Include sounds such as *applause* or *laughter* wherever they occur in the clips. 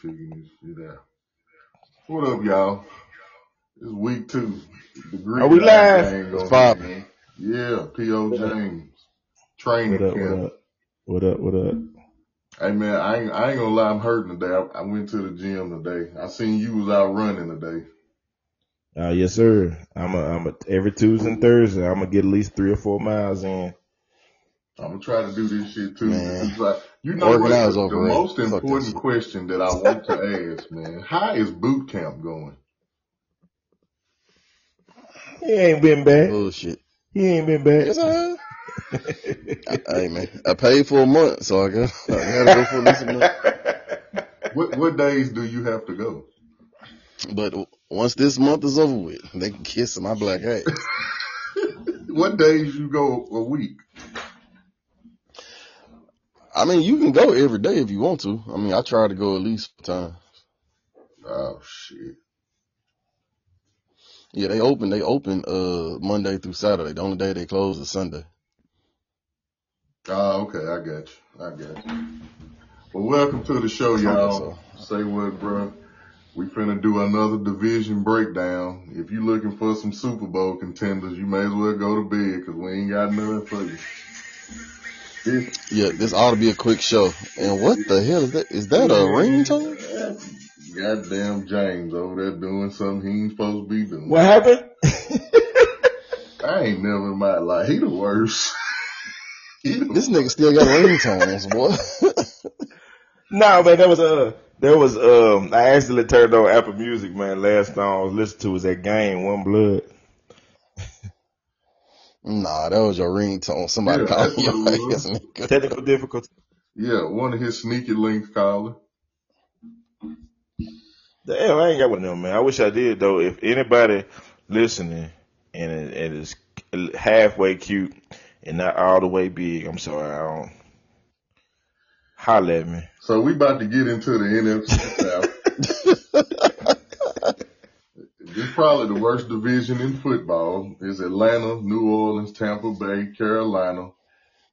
Chicken is there. What up, y'all? It's week two. The Greek Are we guy live? gang What's going poppin'? on. Yeah, P.O. James. Training What up? What camp. up? What up? What up? Hey man, I ain't, I ain't gonna lie, I'm hurting today. I, I went to the gym today. I seen you was out running today. Uh, yes, sir. I'm a, I'm a, every Tuesday and Thursday, I'm gonna get at least three or four miles in. I'm gonna try to do this shit too. Man, *laughs* It's like, you know working what? out The, the most important question that I want to ask, man, how is boot camp going? He ain't been bad. Bullshit. He ain't been bad. Yes, I hey man, I paid for a month, so I got I gotta go for this month. *laughs* What what days do you have to go? But once this month is over with, they can kiss my black ass. *laughs* What days you go a week? I mean, you can go every day if you want to. I mean, I try to go at least time. Oh shit. Yeah, they open. They open uh Monday through Saturday. The only day they close is Sunday. Oh, okay, I got you. I got you. Well, welcome to the show, y'all. so. Say what, bro? We finna do another division breakdown. If you looking for some Super Bowl contenders, you may as well go to bed because we ain't got nothing for you. This, Yeah, this ought to be a quick show. And what the hell is that? Is that a ringtone? Goddamn James over there doing something he ain't supposed to be doing. what happened? I ain't never in my life. He the worst. *laughs* he the This nigga still got ringtones, boy. *laughs* no, man, that was, uh, there was, um, I accidentally turned on Apple Music, man. Last time I was listening to was that game, One Blood. Nah, that was your ringtone. Somebody Yeah, calling that's *laughs* what your it was. nigga. Technical difficulty. Yeah, one of his sneaky links caller. Damn, I ain't got one of them, man. I wish I did though. If anybody listening and it, it is halfway cute and not all the way big, I'm sorry. I don't holler at me. So we about to get into the NFC South. *laughs* This is probably the worst division in football. Is Atlanta, New Orleans, Tampa Bay, Carolina.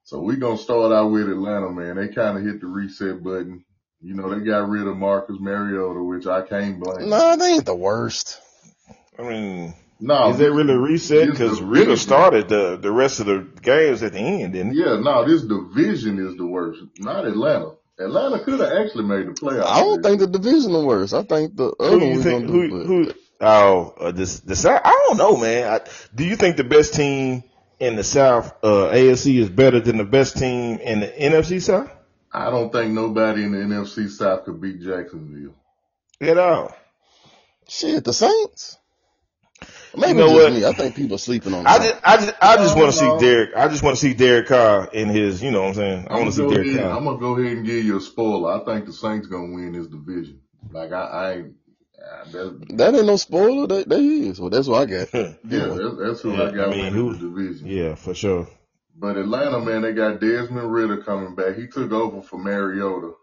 So we're gonna start out with Atlanta, man. They kind of hit the reset button. You know, they got rid of Marcus Mariota, which I can't blame. nah, they ain't the worst. I mean, No, is it really reset? Because division- Ridder started the the rest of the games at the end, didn't he? Yeah, no, this division is the worst. Not Atlanta. Atlanta could have actually made the playoffs. I don't think the division the worst. I think the other do you one's think? gonna Who do who? good. Oh, uh, this the South. I don't know, man. I, do you think the best team in the South uh, AFC is better than the best team in the NFC South? I don't think nobody in the NFC South could beat Jacksonville. At all. Shit, the Saints. Maybe you know just what? me. I think people are sleeping on. I just, I just, I just want to see Derek. I just want to see Derek Carr in his. You know what I'm saying? I want to see go Derek ahead, I'm gonna go ahead and give you a spoiler. I think the Saints gonna win this division. Like I, I ain't. That, That ain't no spoiler. That, that is. Well, that's what I got. *laughs* yeah, that's, that's who Yeah, I got I mean, winning who- the division. yeah, for sure. But Atlanta, man, they got Desmond Ridder coming back. He took over for Mariota.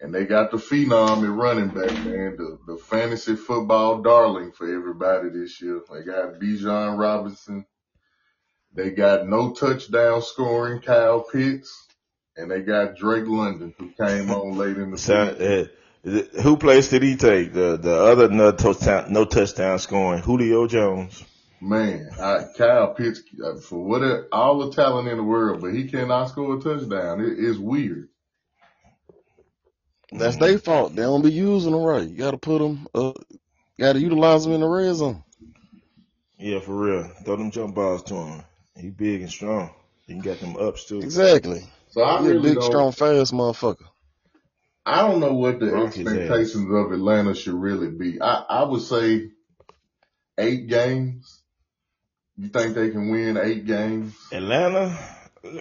And they got the phenom at running back, man, the, the fantasy football darling for everybody this year. They got Bijan Robinson. They got no touchdown scoring Kyle Pitts. And they got Drake London, who came on late in the *laughs* So, season. Who place did he take? The the other no touchdown, no touchdown scoring Julio Jones. Man, I, Kyle Pitts, uh, for what all the talent in the world, but he cannot score a touchdown. It, it's weird. That's their fault. They don't be using them right. You got to put them. Uh, got to utilize them in the red zone. Yeah, for real. Throw them jump balls to him. He big and strong. He can get them ups too. Exactly. So I He a really big, don't, strong, fast motherfucker. I don't know what the expectations of Atlanta should really be. I, I would say eight games. You think they can win eight games? Atlanta.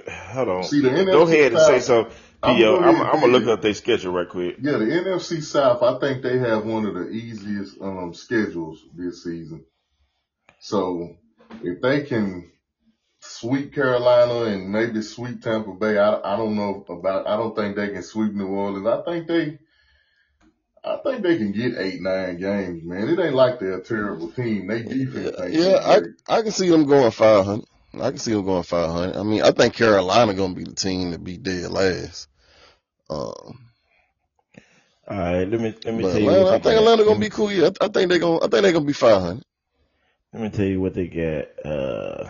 Hold on. See, the NFC Go ahead and say South- so. I'm P.O. I'm, I'm gonna look up their schedule right quick. Yeah, the NFC South, I think they have one of the easiest um schedules this season. So if they can sweep Carolina and maybe sweep Tampa Bay, I I don't know about I don't think they can sweep New Orleans. I think they I think they can get eight, nine games, man. It ain't like they're a terrible team. They defense ain't Yeah, I. I can see them going 500. I can see them going 500. I mean, I think Carolina going to be the team to be dead last. Um, All right, let me let me But tell you. Atlanta, what I they think got. Atlanta Let gonna be cool. Yeah, I I think they gonna. I think they gonna be five hundred. let me tell you what they got. Uh,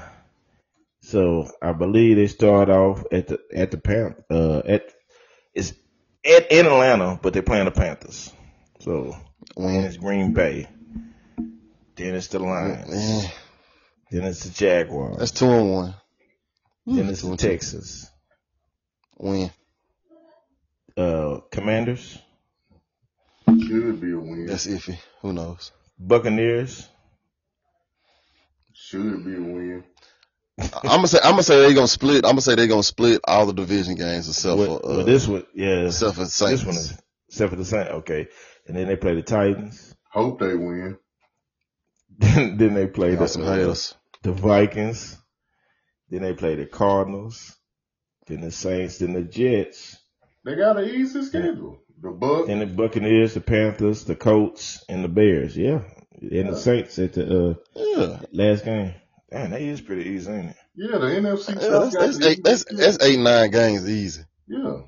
so I believe they start off at the at the Pan uh at it's at in Atlanta, but they're playing the Panthers. So then Win. it's Green Bay, then it's the Lions, Yeah, then it's the Jaguars, that's two and one. then it's Two the and two. Win. uh, Commanders, Should be a win. That's iffy. Who knows? Buccaneers. Should be a win. I'm gonna say. I'm gonna say they're gonna split. I'm gonna say they're gonna split all the division games except Well, for uh, this one, yeah, except for this Saints. one is except for the Saints. Okay, and then they play the Titans. Hope they win. *laughs* then they play Got the some uh, the Vikings. Then they play the Cardinals. Then the Saints. Then the Jets. They got an easy schedule. The Bucks. and the Buccaneers, the Panthers, the Colts, and the Bears. Yeah, and the Saints at the uh, Yeah, last game. Damn, that is pretty easy, ain't it? Yeah, the NFC Yeah, that's, that's eight. That's that's eight nine games easy. Yeah.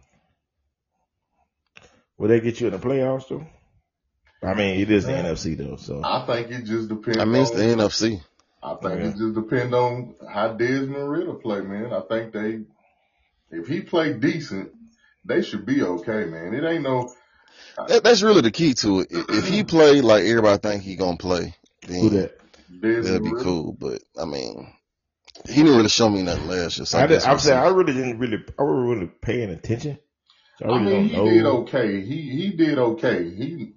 Will they get you in the playoffs though? I mean, it is the uh, Yeah. NFC though, so I think it just depends I mean, it's the on NFC. I think Yeah. it just depends on how Desmond Ridder play, man. I think they if he play decent, they should be okay, man. It ain't no uh, That, that's really the key to it. If he play like everybody think he gonna play, who then that? That'd be Ridder. cool. But I mean, he didn't really show me nothing last year. So I I did, guess I'm saying. I really didn't really, I wasn't really paying attention. So I I really mean, he don't know. did okay. He he did okay. He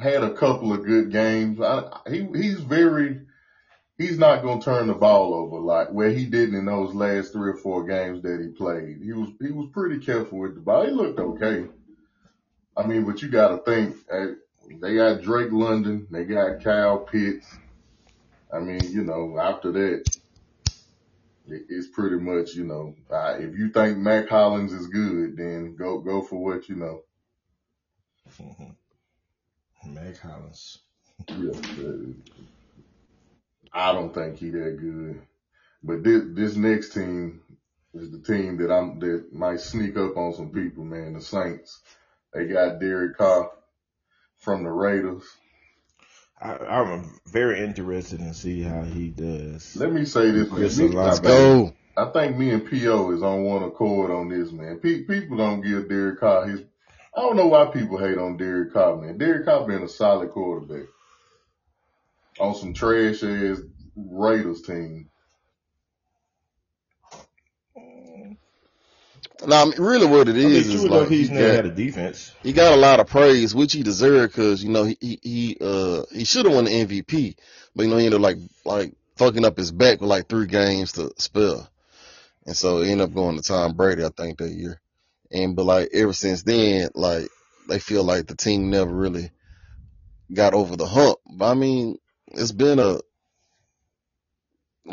had a couple of good games. I, he he's very he's not gonna turn the ball over like where he didn't in those last three or four games that he played. He was he was pretty careful with the ball. He looked okay. I mean, but you got to think eh, they got Drake London, they got Kyle Pitts. I mean, you know, after that, it- it's pretty much you know, uh, if you think Mack Hollins is good, then go go for what you know. Mack Hollins. Yeah, I don't think he that good. But this this next team is the team that I'm that might sneak up on some people, man. The Saints. They got Derek Carr from the Raiders. I, I'm very interested in see how he does. Let me say this, man. Me- I Let's think, go. I think me and PO is on one accord on this, man. Pe- people don't give Derek Carr his. I don't know why people hate on Derek Carr, man. Derek Carr been a solid quarterback on some trash ass Raiders team. Now, I mean, really, what it is I mean, is like he he's never got, had a defense. he got a lot of praise, which he deserved because you know he he, he uh he should have won the MVP, but you know he ended up like like fucking up his back with like three games to spell, and so he ended up going to Tom Brady, I think that year, and but like ever since then, like they feel like the team never really got over the hump. But I mean, it's been a,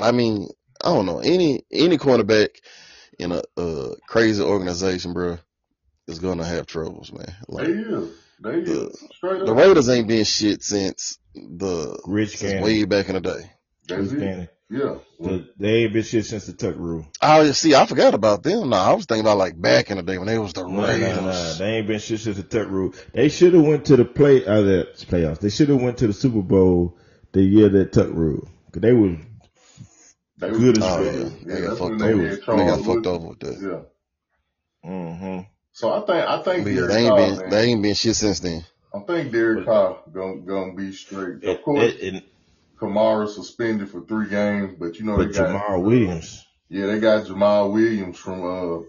I mean, I don't know any any cornerback in a, uh crazy organization, bro, is gonna have troubles, man. They Like is. They the is. Straight the. Raiders ain't been shit since the Rich since way back in the day. That's Rich it. Yeah. The, they ain't been shit since the Tuck rule. Oh, see, I forgot about them. No, I was thinking about like back in the day when they was the No, Raiders. no, no. They ain't been shit since the Tuck rule. They should have went to the play, uh, the playoffs. They should have went to the Super Bowl the year that Tuck rule. Cause they was They Good was, as Oh shit. yeah, yeah, they got fucked when they over. They got fucked Woodson. over with that. Yeah. hmm So I think I think yeah, they ain't Carr, been man. they ain't been shit since then. I think Derek Carr gonna gonna be straight. Of course, it, it, Kamara suspended for three games, but you know but they got Jamaal Williams. yeah they got Jamaal Williams from uh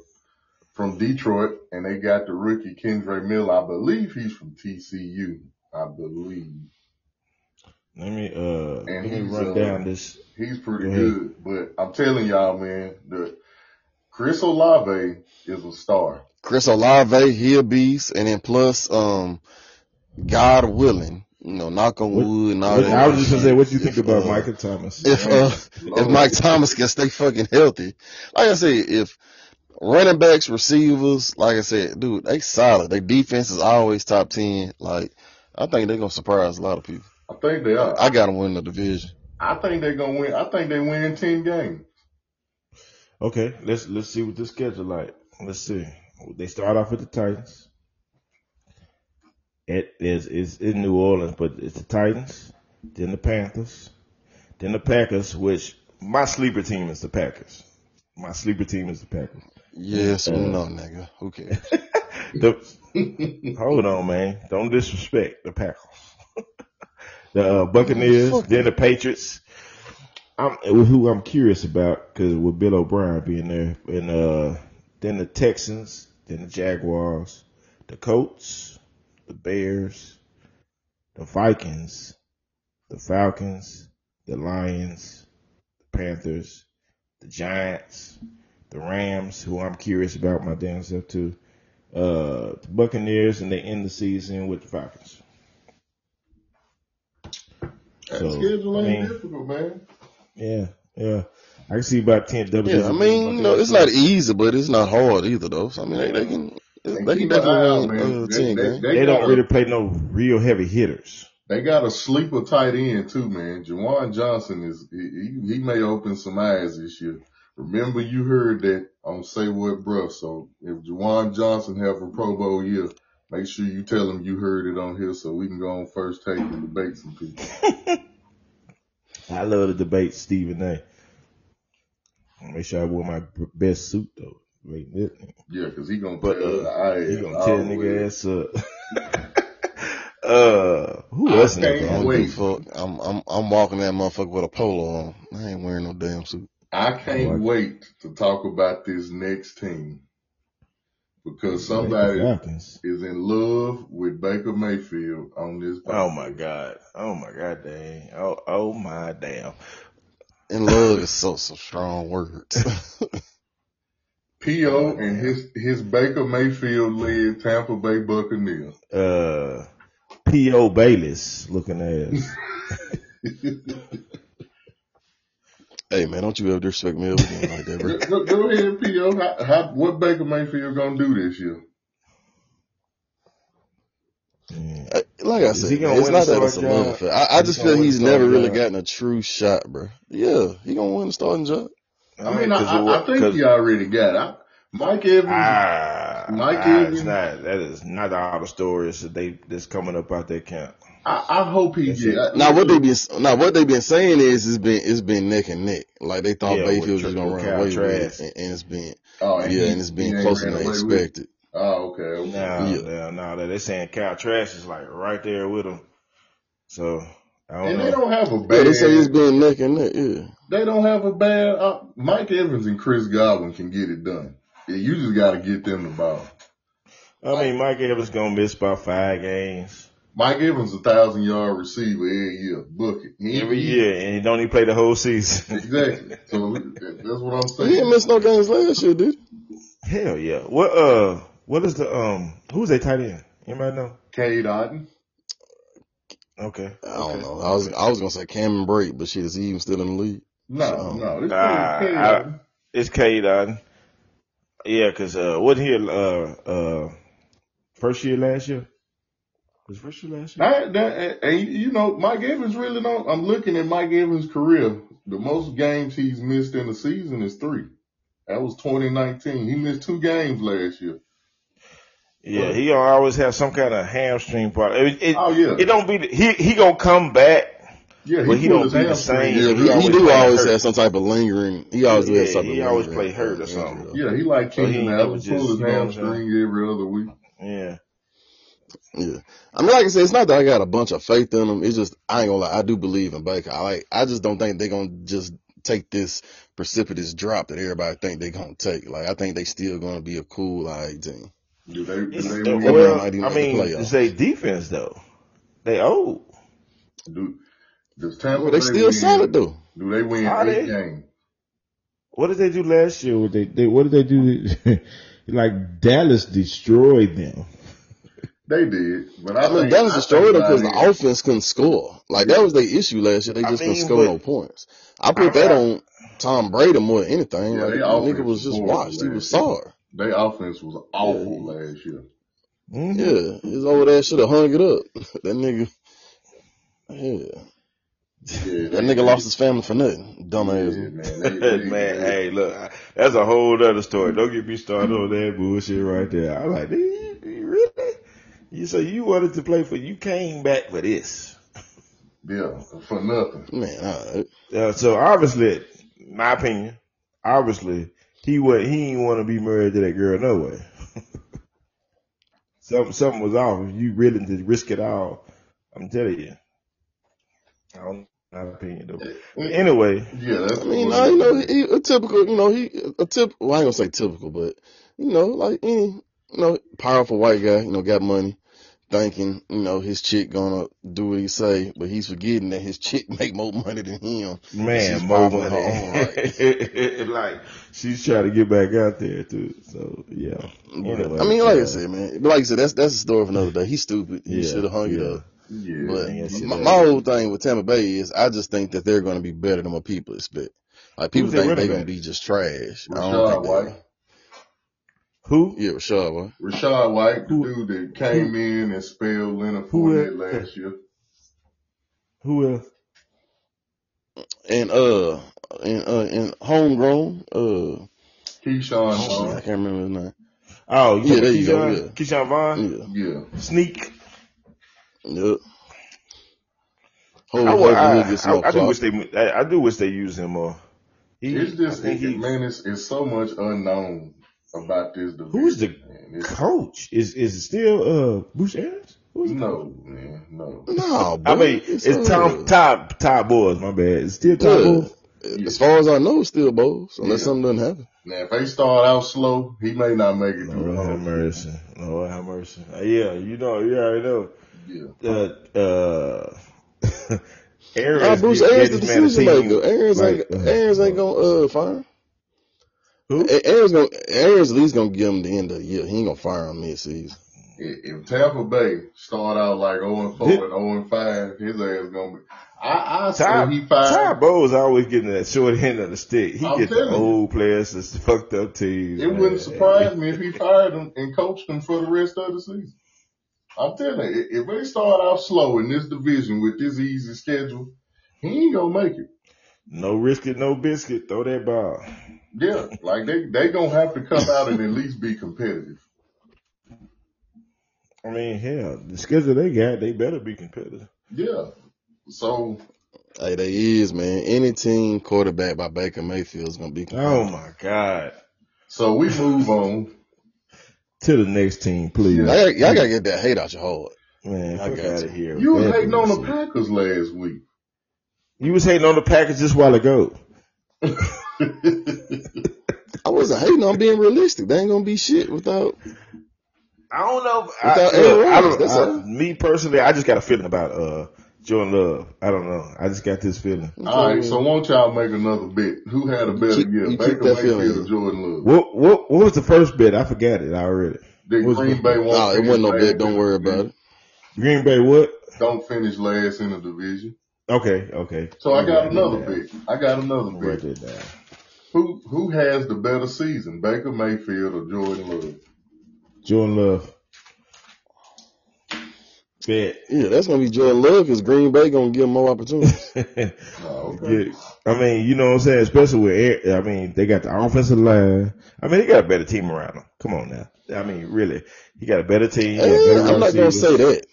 from Detroit, and they got the rookie Kendre Miller. I believe he's from TCU. I believe Let me uh And let me run uh, down this. he's pretty Go good. But I'm telling y'all, man, the Chris Olave is a star. Chris Olave, he a beast, and then plus, um, God willing, you know, knock on What- wood and all What, that. I was just gonna say, what do you think If, about uh, Michael Thomas? If uh, if Mike Thomas can stay fucking healthy, like I said, if running backs, receivers, like I said, dude, they solid. Their defense is always top ten. Like I think they're gonna surprise a lot of people. I think they are. I got them winning the division. I think they're gonna win. I think they win ten games. Okay, let's let's see what the schedule like. Let's see. They start off with the Titans. It is it's in New Orleans, but it's the Titans, then the Panthers, then the Packers. Which my sleeper team is the Packers. My sleeper team is the Packers. Yes, Uh, we know, nigga. Who cares? *laughs* The, hold on, man. Don't disrespect the Packers. The uh, Buccaneers, Fuck then the Patriots. I'm who I'm curious about because with Bill O'Brien being there, and uh, then the Texans, then the Jaguars, the Colts, the Bears, the Vikings, the Falcons, the Lions, the Panthers, the Giants, the Rams, who I'm curious about my damn self too. Uh, the Buccaneers, and they end the season with the Falcons. That So, schedule I ain't mean- difficult, man. Yeah, yeah. I can see about ten double. Yeah, I mean, you know, it's not easy, but it's not hard either, though. So, I mean, they, they can, they And can keep an eye out, definitely win man. They, ten they, games. they They don't a- really play no real heavy hitters. They got a sleeper tight end too, man. Juwan Johnson is he, he he may open some eyes this year. Remember you heard that on Say What Bruh. So if Juwan Johnson have a Pro Bowl year, make sure you tell them you heard it on here so we can go on first take and debate some people. *laughs* I love to debate Stephen A. Make sure I wear my best suit though. Wait, that- Yeah, cause he gonna But, tell uh, He gonna tear nigga ass up. *laughs* *laughs* uh, who I else in that can't I wait. fuck. I'm, I'm, I'm walking that motherfucker with a polo on. I ain't wearing no damn suit. I can't wait to talk about this next team because somebody is in love with Baker Mayfield on this. Oh my god. Oh my god, dang. Oh, oh my damn. In love is so, so strong words. *laughs* P.O. and his, his Baker Mayfield led Tampa Bay Buccaneers. Uh, P.O. Bayless looking ass. *laughs* hey, man, don't you ever disrespect me ever again like that, bro. *laughs* go, go ahead, P.O. How, how, what Baker Mayfield gonna do this year? Yeah. Like I said, he gonna it's not that it's a love affair. I, I just feel he's never really job? gotten a true shot, bro. Yeah, he gonna win the starting job. I mean, I, I, I think he already got it. I, Mike Evans, Ah, Mike ah, Evans- it's not. That is not all the stories that they that's coming up out that camp. I, I hope he That's get. it. I- Now what they been now what they been saying is it's been it's been neck and neck. Like they thought Yeah, Mayfield was Tra- gonna run away with it, and, and it's been Oh, yeah, he- and it's he been closer than away with it. expected. Oh, okay. okay. No, Yeah. no, no. That they're saying Kyle Trask is like right there with him. So I don't And know. they don't have a Yeah, bad. they say it's been neck and neck. Yeah, they don't have a bad. Uh, Mike Evans and Chris Godwin can get it done. Yeah, you just got to get them the ball. I mean, Mike Evans gonna miss about five games Mike Evans a thousand yard receiver every year. Book it He- every he- year, and he don't even play the whole season. *laughs* Exactly. So that's what I'm saying. he saying. didn't miss no games last year, did he? Hell yeah. What uh? What is the um? Who's a tight end? Anybody know? Cade Otton. Okay. I don't okay. know. I was I was gonna say Cameron Brate, but shit, is he even still in the league? No, So- no. This Nah, Cade I- Otton. It's Cade Otton. Yeah, cause uh, wasn't he uh uh first year last year? Was first year last year? I, that, and you know, Mike Evans really don't. I'm looking at Mike Evans' career. The most games he's missed in the season is three. That was 2019. He missed two games last year. Yeah, he gonna always have some kind of hamstring problem. It, it, Oh yeah, it don't be the, he he gonna come back. yeah. but he pulled don't be the same. Yeah, he he, he do always hurt. have some type of lingering. He always do have something. he always play hurt or something. Yeah, he like So he Keenan ain't Allen pull his you know what I'm saying? hamstring every other week. Yeah, Yeah. I mean, like I said, it's not that I got a bunch of faith in them. It's just, I ain't gonna lie, I do believe in Baker. I like, I just don't think they're gonna just take this precipitous drop that everybody think they're gonna take. Like, I think they still gonna be a cool, like, team. Do they? Do they the- win? well, I make the mean, playoffs. it's they defense though. They old. Do, does Tampa Well, they Bay still win? solid though. Do they win Are eight they? games? What did they do last year? What they, they what did they do? *laughs* like Dallas destroyed them. They did, but I, I mean, think, Dallas I destroyed them think because the offense couldn't score. Like, that was their issue last year. They I just couldn't score no points. I put I- that on Tom Brady more than anything. Yeah, like, they the offense nigga was just horrible washed. He was year. sorry. Their offense was awful last year. Mhm. Yeah, his old ass should have hung it up. *laughs* that nigga, yeah, Yeah, that nigga lost his family for nothing. Dumbass. Yeah, man. *laughs* They, they, Man, they- hey, look, that's a whole other story. Don't get me started on that bullshit right there. I'm like, "Did he- he really? You so you wanted to play for you came back for this. Yeah, for nothing. Man, all right. Uh, so obviously, my opinion, obviously he would he didn't want to be married to that girl no way. *laughs* something something was off. You willing to risk it all, I'm telling you. I don't my opinion though. Anyway, Yeah, that's I mean, I, you know, he, a typical, you know, he a tip. Well, I ain't gonna say typical, but you know, like any, you know, powerful white guy, you know, got money, thinking, you know, his chick gonna do what he say, but he's forgetting that his chick *laughs* make more money than him. man, She's more popping her own *laughs* like she's trying to get back out there too. So yeah. But, Anyway, I mean, like uh, I said, man, but like I said, that's that's a story for another day. He's stupid. He Yeah, should have hung it up. Yeah. But I guess it my, my whole thing with Tampa Bay is, I just think that they're going to be better than what people expect. Like people think they're going to be just trash. I don't think they White. Are. Who? Yeah, Rachaad White. Rachaad White, the Who- dude that came in and spelled Leonard Who Fournette else? last year. Who else? and uh and uh and homegrown uh Keyshawn shit, I can't remember his name. Oh, you Yeah, yeah, there you go, Keyshawn, yeah. Ke'Shawn Vaughn, Yeah, Yeah. sneak. yep. Hope, I, hope wa- I, he'll get some I, I do wish they, I, I do wish they use him more. He, It's just, I think it, he, man, it's, it's so much unknown about this division. Who's the man. Coach is is it still uh Bruce Arians? Who's the no, man, no. No, *laughs* I mean, it's, uh, Tom Todd Todd Bowles. My bad. It's still Todd Yeah. Bowles. As far as I know, it's still Bowles, unless Yeah. something doesn't happen. Now, if they start out slow, he may not make it through Lord whole have mercy. Lord have mercy. Uh, yeah, you know, you already know. Yeah. Uh, uh, *laughs* Nah, Arians Bruce Arians the this man a decision maker. Arians like, ain't uh, Arians ain't gonna uh fire him. Who? A- Arians gonna Arians at least gonna give him the end of the year. He ain't gonna fire him mid season. If Tampa Bay start out like 0 and 4 and 0 and 5, his ass gonna be. I, I say he fired. Todd Bowles always getting that short end of the stick. He I'm gets the you. old players that's fucked up teams. It man. wouldn't surprise me if he fired him and coached him for the rest of the season. I'm telling you, if they start out slow in this division with this easy schedule, he ain't gonna make it. No risk it, no biscuit. Throw that ball. Yeah, like they they gonna have to come out and at least be competitive. I mean, hell, the schedule they got, they better be competitive. Yeah. So Hey, they is man. Any team quarterback by Baker Mayfield is gonna be. Oh my God. so we move on. To the next team, please. Y'all, gotta- y'all gotta get that hate out your heart. Man, I got out you. of here. You was hating on the. Packers last week. You was hating on the package just a while ago. *laughs* I wasn't hating on being realistic. They ain't gonna be shit without. I don't know. Without I, look, I don't, that's I- all. me personally, I just got a feeling about uh Jordan Love. I don't know. I just got this feeling. All right, so won't y'all make another bet? Who had a better Keep- year, you keep Baker that feeling. Mayfield or Jordan Love? What what what was the first bet? I forgot it already. Did What's Green Bay won't it wasn't no last bet. Don't worry about it. Green Bay what? Don't finish last in the division. Okay, okay. So I got Write another that down. bet. I got another Write that down. Who who has the better season, Baker Mayfield or Jordan Love? Jordan Love. Bet. Yeah, that's gonna be Jordan Love because Green Bay gonna give him more opportunities. *laughs* Oh, okay. Yeah. I mean, you know what I'm saying? Especially with, Air, I mean, they got the offensive line. I mean, they got a better team around them. Come on now. I mean, really, he got a better team. he Eh, better I'm not gonna say that.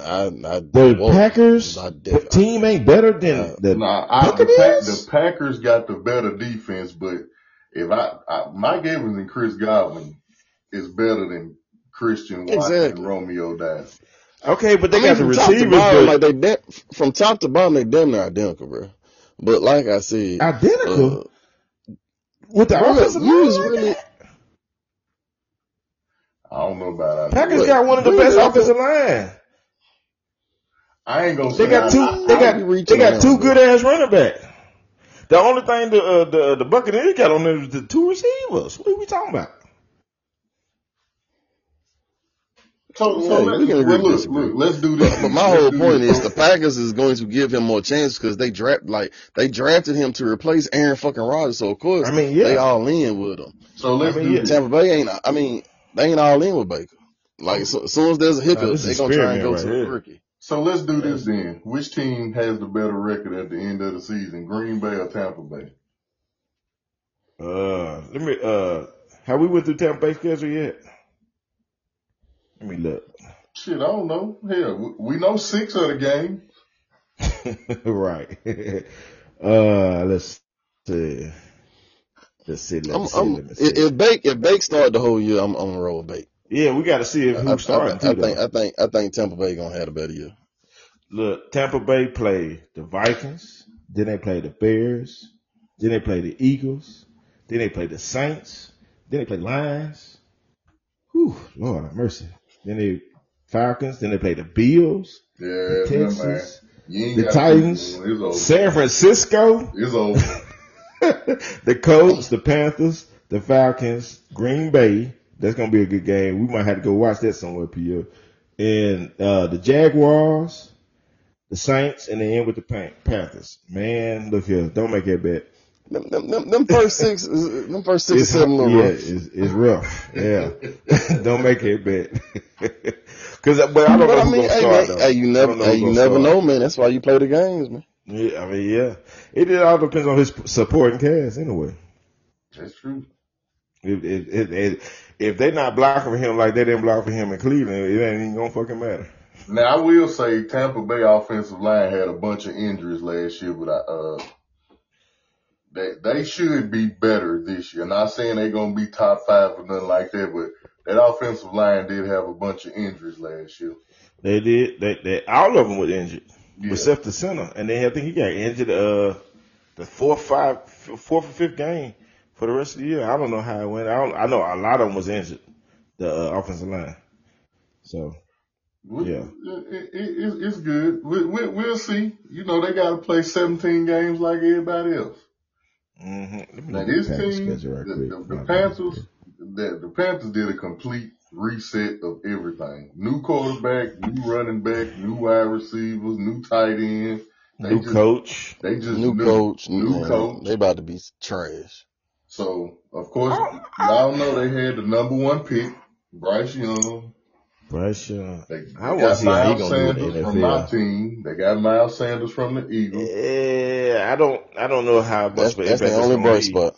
I, I The won't. Packers I the team ain't better than Uh, the Nah, I, the, Pack, the Packers got the better defense, but if I, I Mike Evans and Chris Godwin is better than Christian Watson Exactly. and Romeo Doubs. Okay, but they I mean, got the from top to receivers, bottom, but like they de- from top to bottom, they damn near identical, bro. But like I said, identical uh, with the bro, offensive you line. was like really that. I don't know about that. Packers Look, got one of the really, best I offensive line. I ain't gonna They say got I- two. I- They I- got be they got two good ass running back. The only thing the uh, the the Buccaneers got on there is the two receivers. What are we talking about? So, so let's, we can agree well, look, look, let's do this. But my Let's whole point this. is the Packers is going to give him more chances because they draft like they drafted him to replace Aaron fucking Rodgers. So of course I mean, yeah. they all in with him. So let's I mean, do yeah. Tampa Bay ain't. I mean, they ain't all in with Baker. Like so, as soon as there's a hiccup, Nah, they is gonna try and go right to the here. rookie. So let's do this then. Which team has the better record at the end of the season, Green Bay or Tampa Bay? Uh, let me. Uh, have we went through Tampa Bay schedule yet? Let me look. Shit, I don't know. Hell, we- we know six of the games. *laughs* right. *laughs* Uh, let's see. Let's see. Let's I'm, see. I'm, let me if, see. if Bake if Bake start the whole year, I'm, I'm roll with Bake. Yeah, we got to see if I, I, who's starting I, too. I think I think I think Tampa Bay gonna have a better year. Look, Tampa Bay played the Vikings, then they played the Bears, then they played the Eagles, then they played the Saints, then they played Lions. Whew, Lord have mercy. Then they Falcons, then they played the Bills, Yeah, the yeah, man. Texans, the Titans, San Francisco, It's over. *laughs* the Colts, the Panthers, the Falcons, Green Bay. That's gonna be a good game. We might have to go watch that somewhere, Pierre. And uh, the Jaguars, the Saints, and they end with the Panthers. Man, look here, don't make that bet. Them, them, them, them first *laughs* six, is- them first six or It's, seven little yeah, rough. it's, it's rough. Yeah, *laughs* don't make that bet. *laughs* Cause, but I don't know I who's mean, gonna hey, start. man, though. hey, you I never, don't know hey, you never start. know, man. That's why you play the games, man. Yeah, I mean, yeah, it, it all depends on his supporting cast anyway. That's true. If if, if, if, if they not blocking for him like they didn't block for him in Cleveland, it ain't even gonna fucking matter. Now I will say Tampa Bay offensive line had a bunch of injuries last year, but I, uh, they they should be better this year. Not saying they're gonna be top five or nothing like that, but that offensive line did have a bunch of injuries last year. They did. They, they all of them were injured, Yeah. except the center, and then I think he got injured uh the fourth, five, fourth or fifth game for the rest of the year. I don't know how it went. I don't, I know a lot of them was injured, the uh, offensive line. So Yeah. it, it, it, it's good. We, we, we'll see. You know, they got to play 17 games like everybody else. hmm let Now this the team, schedule right the, quick. the, the Panthers, the, the Panthers did a complete reset of everything. New quarterback, new running back, new wide receivers, new tight end. They new just- coach. They just New knew. coach, new man, coach. They about to be trash. So of course, oh, y'all oh. know they had the number one pick, Bryce Young. Bryce Young. They, they I wanna got he Miles gonna do in the Sanders from my team. They got Miles Sanders from the Eagles. Yeah, I don't. I don't know how much That's, that's the only bright spot.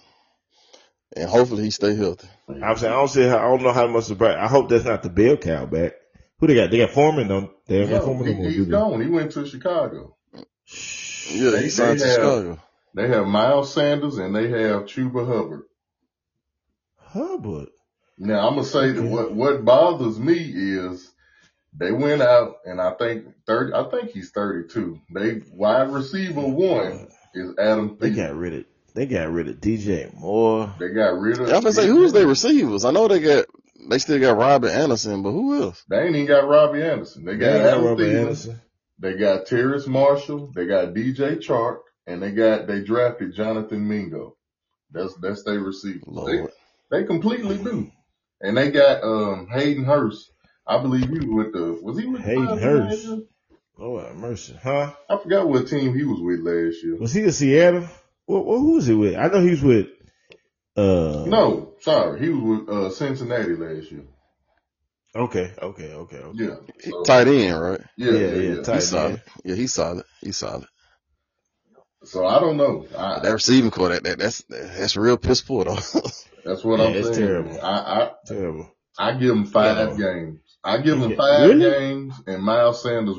And hopefully he stay healthy. I'm saying I don't see how. I don't know how much. Of, I hope that's not the bell cow back. Who they got? They got Foreman. Don't they? Don't got No, Foreman he, no more, he's do they? gone. He went to Chicago. Yeah, he signed they to Chicago. They have Miles Sanders and they have Chuba Hubbard. Hubbard. Now I'm gonna say that what what bothers me is they went out and I think thirty. I think he's 32. They wide receiver one is Adam They Thielen. got rid of. They got rid of DJ Moore. They got rid of. Yeah, I'm gonna say who's their receivers? I know they got they still got Robert Anderson, but who else? They ain't even got Robbie Anderson. They They got got Adam Robert Thielen. Anderson. They got Terrace Marshall. They got DJ Chark, and they got they drafted Jonathan Mingo. That's that's their receiver. They, Lord. they completely do. And they got um Hayden Hurst. I believe he was with the was he with Hayden Padres Hurst. last year? Lord have mercy, huh? I forgot what team he was with last year. Was he in Seattle? Well, well, who was he with? I know he was with. Uh. No, sorry, he was with uh Cincinnati last year. Okay. Okay. Okay. Okay. Yeah, so, Tight end, right? yeah, Yeah, yeah, yeah, yeah. tight He's end. solid. Yeah, he's solid. He's solid. So I don't know. But that receiving core, that, that that's that's real piss poor though. *laughs* that's what Yeah, I'm it's saying. terrible. I, Terrible. I I give him five Yeah. games. I give him five Really? games, and Miles Sanders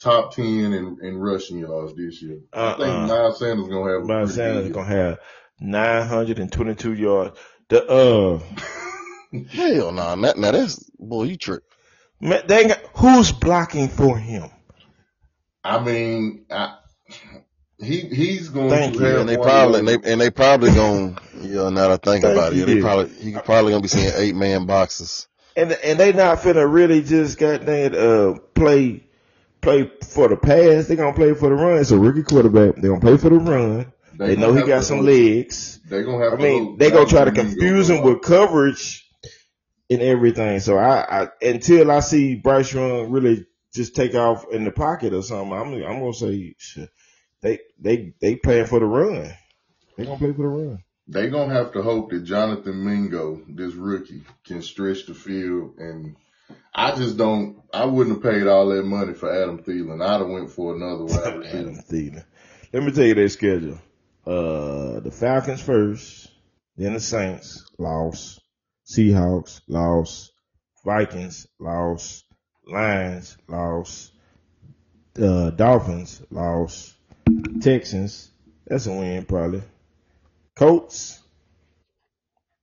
top ten in, in rushing yards this year. I think Uh-uh. Miles Sanders gonna have. Miles pretty Sanders good gonna have 922 yards. The uh, *laughs* Hell no, nah, now, now that's boy, you trip. man, they got, who's blocking for him? I mean, I, he he's going Thank to you. have And they one probably and they and they probably gonna yeah. Now that I think Thank about it, you, yeah, they probably he probably gonna be seeing eight man boxes. And and they not finna really just goddamn uh play play for the pass. They gonna play for the run. It's a rookie quarterback. They gonna play for the run. They, know he got some hold- legs. They're gonna have I mean, hold they gonna try to confuse him with coverage and everything. So I, I until I see Bryce Young really just take off in the pocket or something, I'm I'm gonna say shit, they they they playing for the run. They gonna play for the run. They're gonna have to hope that Jonathan Mingo, this rookie, can stretch the field. And I just don't. I wouldn't have paid all that money for Adam Thielen. I'd have went for another wide Adam. Thielen. Let me tell you their schedule. Uh, the Falcons first, then the Saints lost, Seahawks lost, Vikings lost, Lions lost. Uh, Dolphins lost. Texans, that's a win probably. Colts,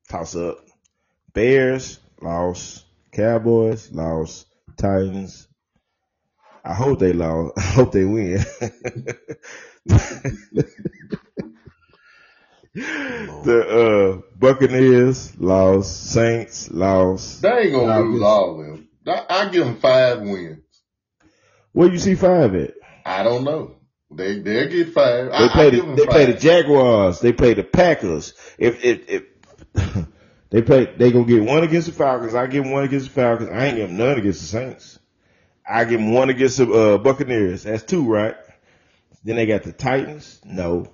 toss up. Bears lost. Cowboys lost. Titans. I hope they lost. *laughs* I hope they win. the uh, Buccaneers lost. Saints lost. They ain't gonna lose all of them. I, I give them five wins. Where you see five at? I don't know. They they'll get five. They I, play I the, they five. play the Jaguars. They play the Packers. If if, if *laughs* they play, they gonna get one against the Falcons. I give them one against the Falcons. I ain't give them none against the Saints. I give them one against the uh, Buccaneers. That's two, right? Then they got the Titans. No.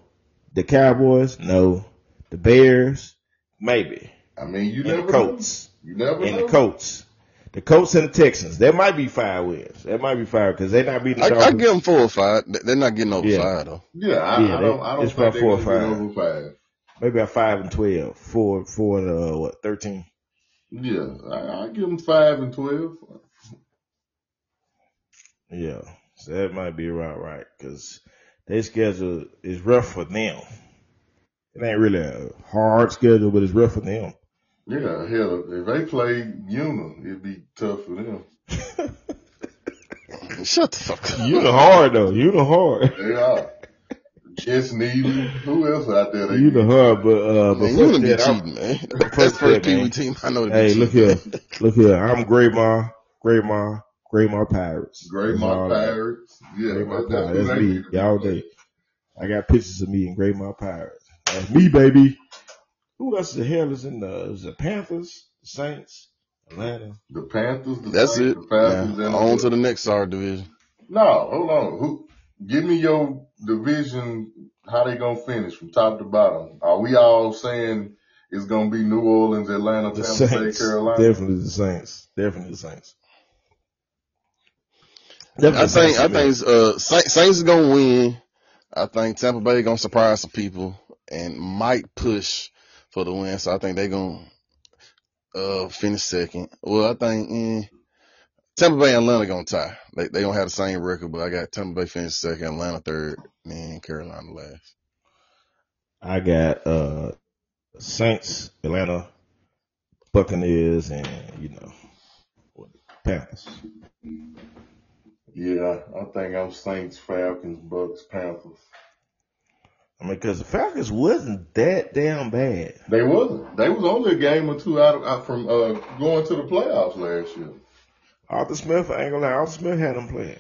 The Cowboys. No. The Bears. Maybe. I mean, you And never the Colts. know. You never And know. the Colts. The Colts and the Texans. That might be five wins. That might be five because they're not beating the I, I give them four or five. They- They're not getting over Yeah. five though. Yeah, I, Yeah, I they- don't. I don't it's think about four or five. over five. Maybe about five and twelve. Four, four and uh, what, thirteen? Yeah, I, I give them five and twelve. Yeah, so that might be about right because their schedule is rough for them. It ain't really a hard schedule, but it's rough for them. Yeah, hell, if they play Una, it'd be tough for them. *laughs* Shut the fuck up. You the hard though. You the hard. They are. Just needed. Who else out there? They You the hard, but uh, but Man, you first gonna be that, I'm- cheating, man. first That's the first that, Pee man. Team I know. to be Hey, look here, look here. I'm Grandma, Grandma, Grandma Pirates. Great That's all my I. Pirates. Yeah, Grandma that's, Pirates. That's me. Y'all day. I got pictures of me and Grandma Pirates. That's me, baby. Who else the hell is in the? Is the Panthers, the Saints, Atlanta? The Panthers. The That's Saints, it. The Falcons, Yeah. On to the next SAR division. No, hold on. Who? Give me your division. How they gonna finish from top to bottom? Are we all saying it's gonna be New Orleans, Atlanta, The Tampa Bay, Saints. Carolina? Definitely the Saints. Definitely the Saints. I think I think uh Saints, Saints is gonna win. I think Tampa Bay gonna surprise some people and might push for the win. So I think they're gonna uh finish second. Well, I think eh, Tampa Bay and Atlanta gonna tie. They they gonna have the same record, but I got Tampa Bay finish second, Atlanta third, and Carolina last. I got uh Saints, Atlanta, Buccaneers, and you know Panthers. Yeah, I think I'm Saints, Falcons, Bucks, Panthers. I mean, because the Falcons wasn't that damn bad. They wasn't. They was only a game or two out, of, out from uh, going to the playoffs last year. Arthur Smith, I ain't gonna lie, Arthur Smith had them playing.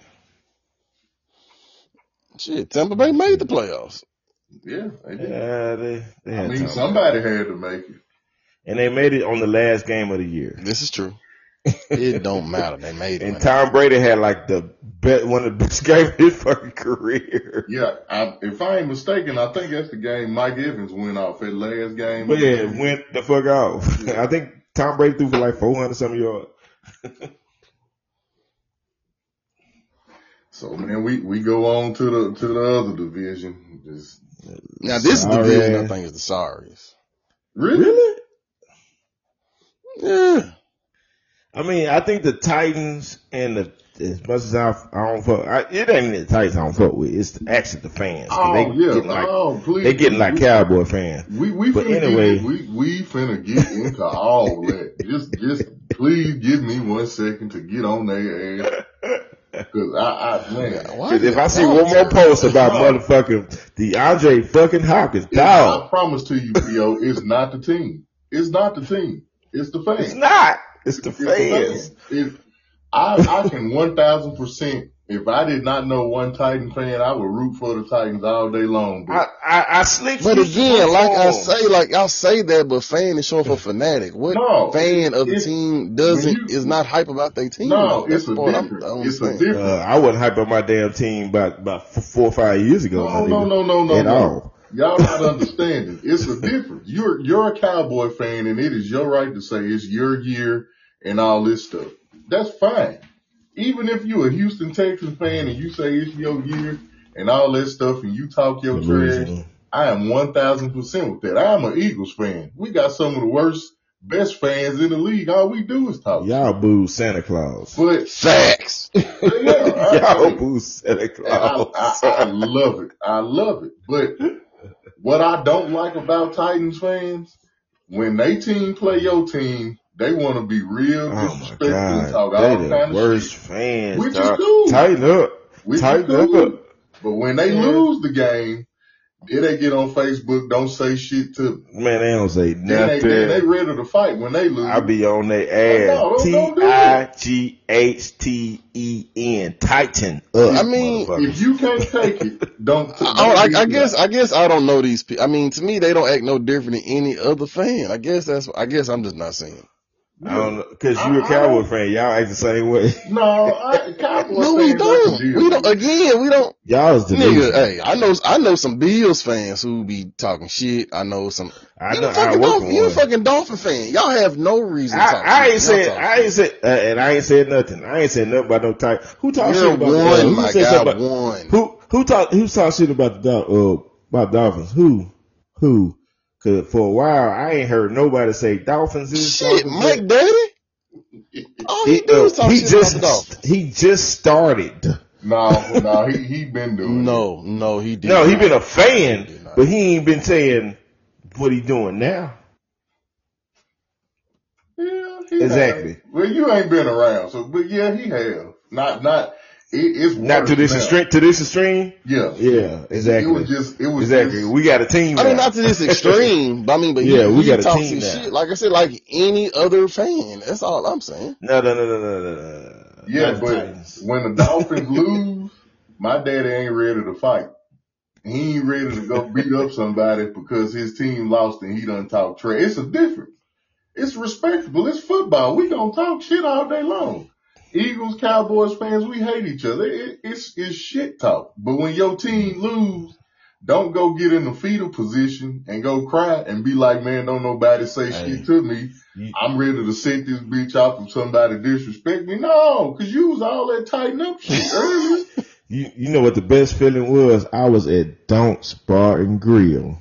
Shit, Tampa Bay made the playoffs. Yeah, they did. Yeah, they they I had mean, time. somebody had to make it. and they made it on the last game of the year. This is true. It don't matter. They made it. And man. Tom Brady had like the best, one of the best *laughs* games of his fucking career. Yeah, I, if I ain't mistaken, I think that's the game Mike Evans went off at last game. But yeah, it went the fuck off. *laughs* I think Tom Brady threw for like 400 something yards. So man, we, we go on to the to the other division. Just Now this Sorry. division, I think, is the sorriest. really, Really? Yeah. I mean, I think the Titans and the as much as I, I don't fuck, I, it ain't the Titans I don't fuck with. It's actually the fans. Oh they yeah, getting like oh please. they getting like we, Cowboy fans. We we But finna anyway. get, we we finna get into all that. Just just please give me one second to get on their ass. Cause I, I man, 'Cause if I see one more post about motherfucking DeAndre fucking Hopkins, I promise to you, yo, it's not the team. It's not the team. It's the fans. it's not. It's the fans. fans. If I I can one thousand percent. If I did not know one Titan fan, I would root for the Titans all day long. I, But I, I slick But again, like I say, like I say that, but fan is short for *laughs* fanatic. What No, fan of the team doesn't you- is not hype about their team? no, it's a the I'm- different. It's a understand. different. Uh, I wasn't hype on my damn team about about four or five years ago. my No, no, no, no, no, At no. all. Y'all not understanding. It's a difference. You're you're a cowboy fan, and it is your right to say it's your year and all this stuff. That's fine. Even if you're a Houston Texans fan and you say it's your year and all that stuff, and you talk your trash, I am one thousand percent with that. I am an Eagles fan. We got some of the worst best fans in the league. All we do is talk. Y'all boo Santa Claus. But Facts. *laughs* yeah, *laughs* Y'all boo Santa I, Claus. I, I love it. I love it. But what I don't like about Titans fans, when they team play your team, they want to be real Oh disrespectful and God, talk they all the kind of worst shit. fans. Which is cool. Tighten up. Which Tighten cool. up. But when they Yeah. lose the game, then they get on Facebook, don't say shit to Man, they don't say then they, then they ready to fight when they lose. I be on their No, ass. don't- T don't do I G H T E N. Tighten up. I mean, if you can't take it, don't. *laughs* I, don't I, be I guess I guess I don't know these people. I mean, to me, they don't act no different than any other fan. I guess that's. I guess I'm just not saying. I don't know, cause you're a Cowboy fan. Y'all act the same way. No, I, Cowboy No, we don't. We don't. Again, we don't. Y'all is Nigga, delusional. hey, I know, I know some Bills fans who be talking shit. I know some. I you know. a I fucking work Dolphin, with you a fucking Dolphin fan. Y'all have no reason to talk I, I ain't said, I ain't said, uh, and I ain't said nothing. I ain't said nothing about no type. Who talk You're shit about the one, Dolphins? Who my said guy, about, one. who, who talk, who talk shit about the, Dol- uh, about Dolphins? Who? Who? Cause for a while, I ain't heard nobody say Dolphins is. Shit, Dolphins Mike is. Daddy. All he, He, do uh, is talk he shit about the just, Dolphins. he just started. No, no, he he been doing. No, no, he did. No, he not. been a fan, did not. but he ain't been saying what he doing now. Yeah, he Exactly. have. Well, you ain't been around, so but yeah, he have. Not not. It, it's Not to this extreme, to this extreme. Yeah, Yeah, exactly. It was just. It was exactly. Just, We got a team. I mean, not to this *laughs* extreme, but I mean, but Yeah, he, we he got a talks team his now. shit. Like I said, like any other fan. That's all I'm saying. No, no, no, no, no, no, no. yeah, Not but Titans. when the Dolphins *laughs* lose, my daddy ain't ready to fight. He ain't ready to go beat up somebody because his team lost and he done talk trash. It's a difference. It's respectable. It's football. We gonna talk shit all day long. Eagles, Cowboys fans, we hate each other. It, it's it's shit talk. But when your team lose, don't go get in the fetal position and go cry and be like, man, don't nobody say Hey. shit to me. I'm ready to set this bitch off if somebody disrespect me. No, cause you was all that tighten up shit *laughs* earlier. You you know what the best feeling was? I was at Donk's Bar and Grill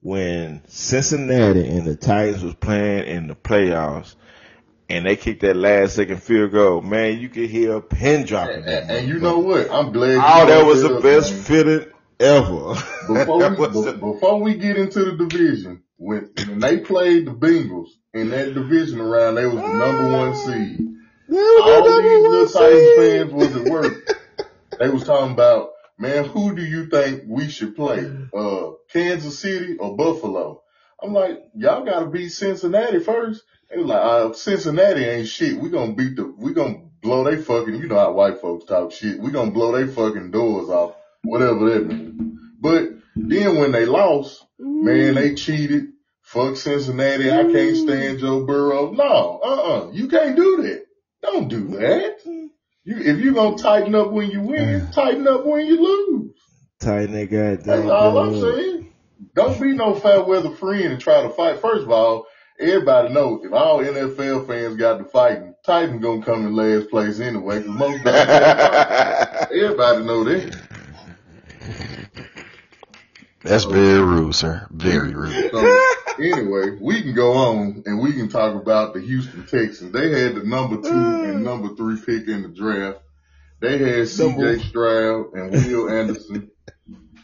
when Cincinnati and the Titans was playing in the playoffs, and they kicked that last second field goal. Man, you could hear a pin dropping. And, and- and you know what? I'm glad. you oh, that was the best man. ever. before *laughs* we, the- before we get into the division, when, when they played the Bengals in that division around, they was the number one seed. All these little Titans fans was at work. *laughs* They was talking about, man, who do you think we should play? Uh, Kansas City or Buffalo? I'm like, y'all gotta beat Cincinnati first. They was like, uh, Cincinnati ain't shit. We gonna beat the, we gonna blow they fucking, you know how white folks talk shit. We gonna blow they fucking doors off, whatever that means. But then when they lost, mm-hmm. man, they cheated. Fuck Cincinnati. I can't mm-hmm. stand Joe Burrow. No, uh-uh. You can't do that. Don't do that. Mm-hmm. You, if you gonna tighten up when you win, *sighs* tighten up when you lose. Tighten that goddamn. That's all I'm saying. Don't be no fair weather friend and try to fight. First of all, everybody knows if all NFL fans got to fighting, Titan gonna come in last place anyway. Cause most *laughs* everybody know that. That's very rude, sir. Very rude. So *laughs* anyway, we can go on and we can talk about the Houston Texans. They had the number two and uh. number three pick in the draft. They had CJ Stroud and Will Anderson.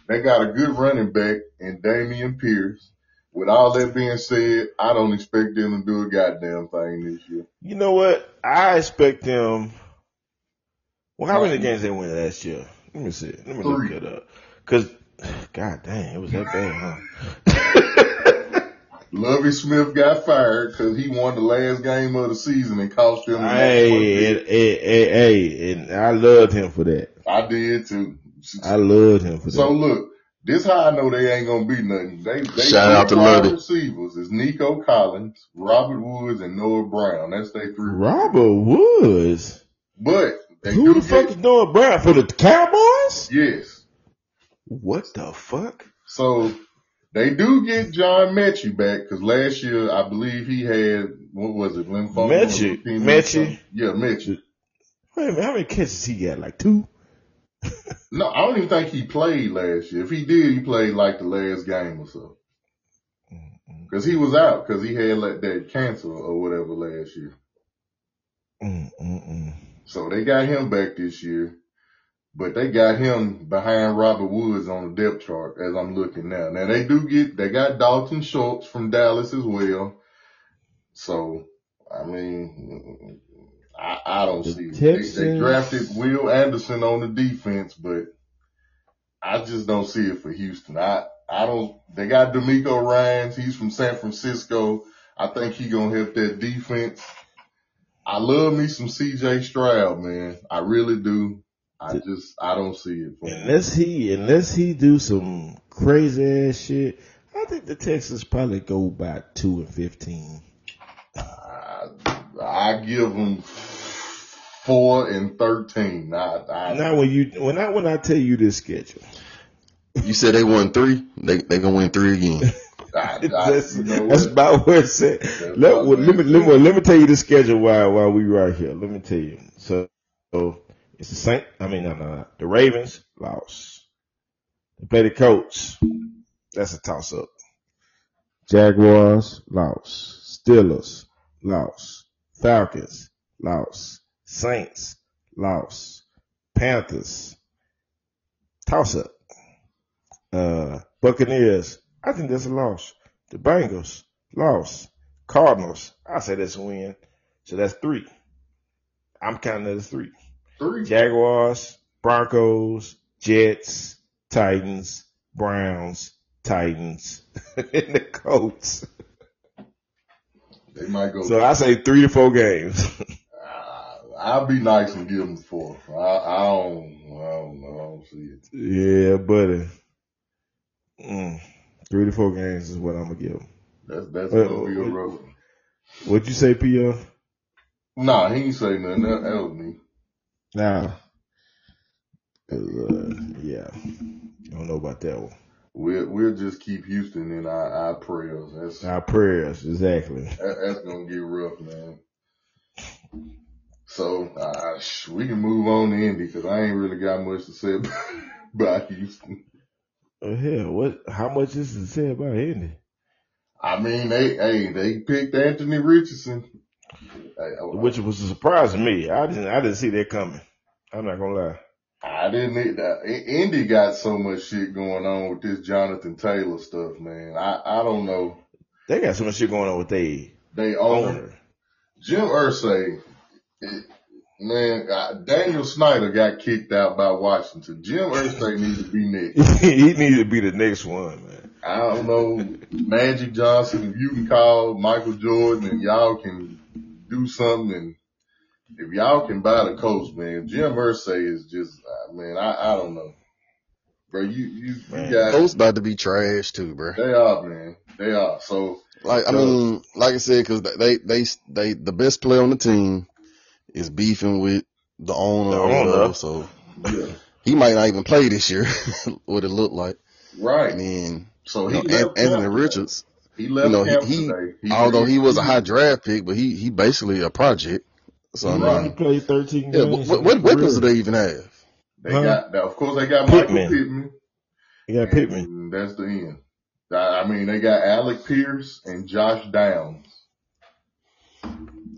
They got a good running back and Dameon Pierce. With all that being said, I don't expect them to do a goddamn thing this year. You know what? I expect them. Well, how many games they win last year? Let me see. Let me look it up. Cause, god dang, it was that bad, huh? *laughs* Lovie Smith got fired because he won the last game of the season and cost them. the Hey, hey, hey, hey, and I loved him for that. I did too. I loved him for that. So look, this how I know they ain't gonna be nothing. They they Shout out to three wide Luddy. receivers is Nico Collins, Robert Woods, and Noah Brown. That's they three. Robert Woods. But Who do the fuck is Noah Brown for the Cowboys? yes. What the fuck? So they do get John Metchie back because last year I believe he had what was it lymphoma? or Metchie? leukemia Metchie? Yeah, Metchie. Wait a minute, how many catches he got? Like two? *laughs* No, I don't even think he played last year. If he did, he played like the last game or so. Cause he was out cause he had like that cancer or whatever last year. Mm, mm, mm. So they got him back this year, but they got him behind Robert Woods on the depth chart as I'm looking now. Now they do get, they got Dalton Schultz from Dallas as well. So, I mean, I, I don't The see it. They, they drafted Will Anderson on the defense, but I just don't see it for Houston. I, I don't, they got DeMeco Ryans. He's from San Francisco. I think he gonna help that defense. I love me some CJ Stroud, man. I really do. I just, I don't see it. For him. Unless he, unless he do some crazy ass shit, I think the Texans probably go by two and fifteen. I, I give them four and 13. I, I, Now when you, when I, when I tell you this schedule, You said they won three. They they gonna win three again. *laughs* I, I, that's, you know that's about what it said. Let, well, let me, let me, let me tell you the schedule while, while we right here. Let me tell you. So, so it's the Saint, I mean, no, no, no. The Ravens lost. They play the Colts. That's a toss up. Jaguars lost. Steelers lost. Falcons lost. Saints lost. Panthers toss up. Uh, Buccaneers, I think that's a loss. The Bengals lost. Cardinals, I say that's a win. So that's three. I'm counting that as three. Three. Jaguars, Broncos, Jets, Titans, Browns, Titans, *laughs* and the Colts. They might go. So I say three to four games. *laughs* I'll be nice and give them four. I, I don't, I don't know. I don't see it. yeah, buddy. Mm, three to four games is what I'm gonna give. 'em. That's, that's Well, gonna be a rough one. What'd you say, Pio? Nah, he ain't say nothing. That, that was me. Nah. uh, yeah. I don't know about that one. We'll, we'll just keep Houston in our, our prayers. That's, Our prayers, exactly. that, that's gonna get rough, man. So, uh, sh- we can move on to Indy because I ain't really got much to say *laughs* about, about Houston. Oh hell, what? How much is to say about Indy? I mean, they, hey, they picked Anthony Richardson. Which was a surprise to me. I didn't. I didn't see that coming. I'm not gonna lie. I didn't need that. Indy got so much shit going on with this Jonathan Taylor stuff, man. I, I don't know. They got so much shit going on with they They own owner. Jim Irsay. It- Man, uh, Daniel Snyder got kicked out by Washington. Jim Irsay needs to be next. *laughs* he needs to be the next one, man. I don't know, Magic Johnson, if you can call Michael Jordan and y'all can do something and if y'all can buy the coach, man, Jim Irsay is just, uh, man, I, I don't know. Bro, you, you, you Man. got, Those about to be trash too, bro. they are, man. They are. So, Like I mean, like I said, because they they they the best player on the team is beefing with the owner. The owner. whatever, so yeah. *laughs* he might not even play this year. *laughs* what it looked like. Right. I mean, so you he know, left An- Anthony camp Richards. He left you know, camp he- he- although he was a high draft pick, but he he basically a project. So I mean, Right. He played 13 yeah. games. What, what weapons do they even have? They Huh? got, of course, they got Pittman. Michael Pittman. He got Pittman. And that's the end. I I mean, they got Alec Pierce and Josh Downs.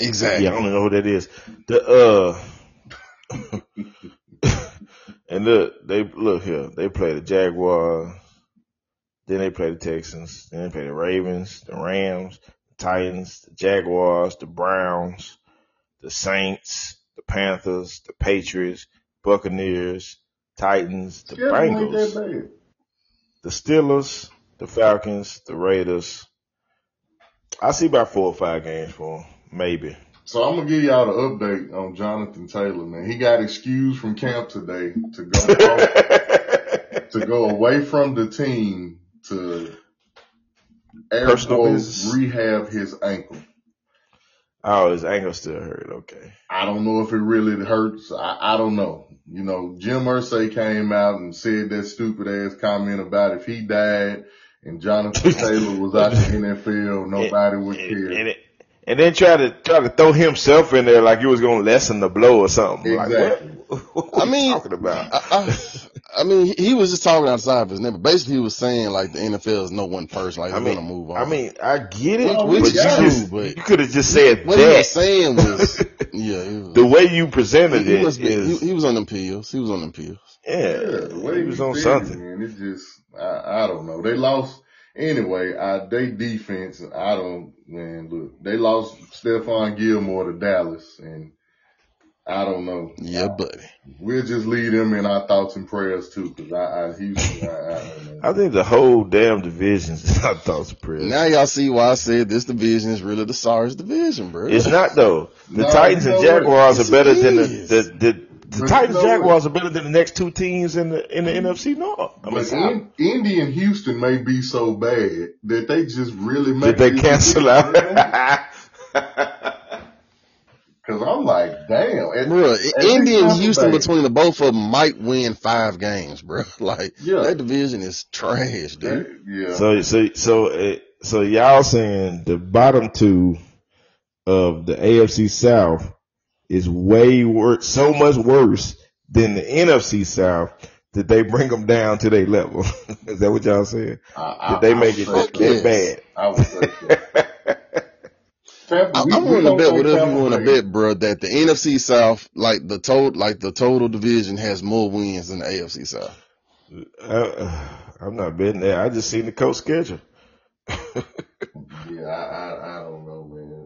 Exactly. Yeah, I don't even know who that is. The uh, *laughs* and look, they look here. They play the Jaguars, then they play the Texans, then they play the Ravens, the Rams, the Titans, the Jaguars, the Browns, the Saints, the Panthers, the Patriots, Buccaneers, Titans, the that Bengals, the Steelers, the Falcons, the Raiders. I see about four or five games for 'em, maybe. So I'm gonna give y'all the update on Jonathan Taylor, man. He got excused from camp today to go *laughs* to go away from the team to air Personal rehab his ankle. oh, his ankle still hurt. Okay. I don't know if it really hurts. I, I don't know. You know, Jim Irsay came out and said that stupid ass comment about if he died and Jonathan *laughs* Taylor was out in the NFL, nobody would and, care. and, it, and then try to try to throw himself in there like it was going to lessen the blow or something. Exactly. Like, what, what I are you mean, talking about? I, I, I mean, he, he was just talking outside of his name. But basically, he was saying like the NFL is no one person. Like I we're mean, gonna move on. I mean, I get it, Well, but we you, just, but- you could have just said what he was saying was, *laughs* yeah, was, the way you presented he, he it must be, is, he, he was on them pills. He was on them pills. yeah, Yeah, the way he was on something. It, man, it just, I, I don't know. They lost anyway. I, they defense. I don't, man. Look, they lost Stephon Gilmore to Dallas, and I don't know. Yeah, buddy. We'll just leave them in our thoughts and prayers too, because I, I, Houston, I, I don't know. I think the whole damn division is not thoughts of prayer. Now y'all see why I said this division is really the SARS division, bro. It's not though. The No, Titans and? Jaguars are better it than the the, the, the But Titans you know Jaguars are better than the next two teams in the in the NFC North. I mean, But in, Indy and Houston may be so bad that they just really make did they cancel *laughs* out? *laughs* Cause I'm like, damn. And, Bro, and Indy and Houston Bay- between the both of them might win five games, bro. *laughs* Like Yeah. that division is trash, dude. yeah. so so so uh, so y'all saying the bottom two of the AFC South is way worse, so much worse than the NFC South that they bring them down to their level. *laughs* is that what y'all saying? I, I, Did they I make it say that yes. bad? I would say so. Tampa, I, we- I'm we willing to bet think whatever you Tampa want to bet, bro, that the NFC South, like the total, like the total division, has more wins than the AFC South. Uh, I'm not betting that. I just seen the coach schedule. *laughs* Yeah, I, I, I don't know, man.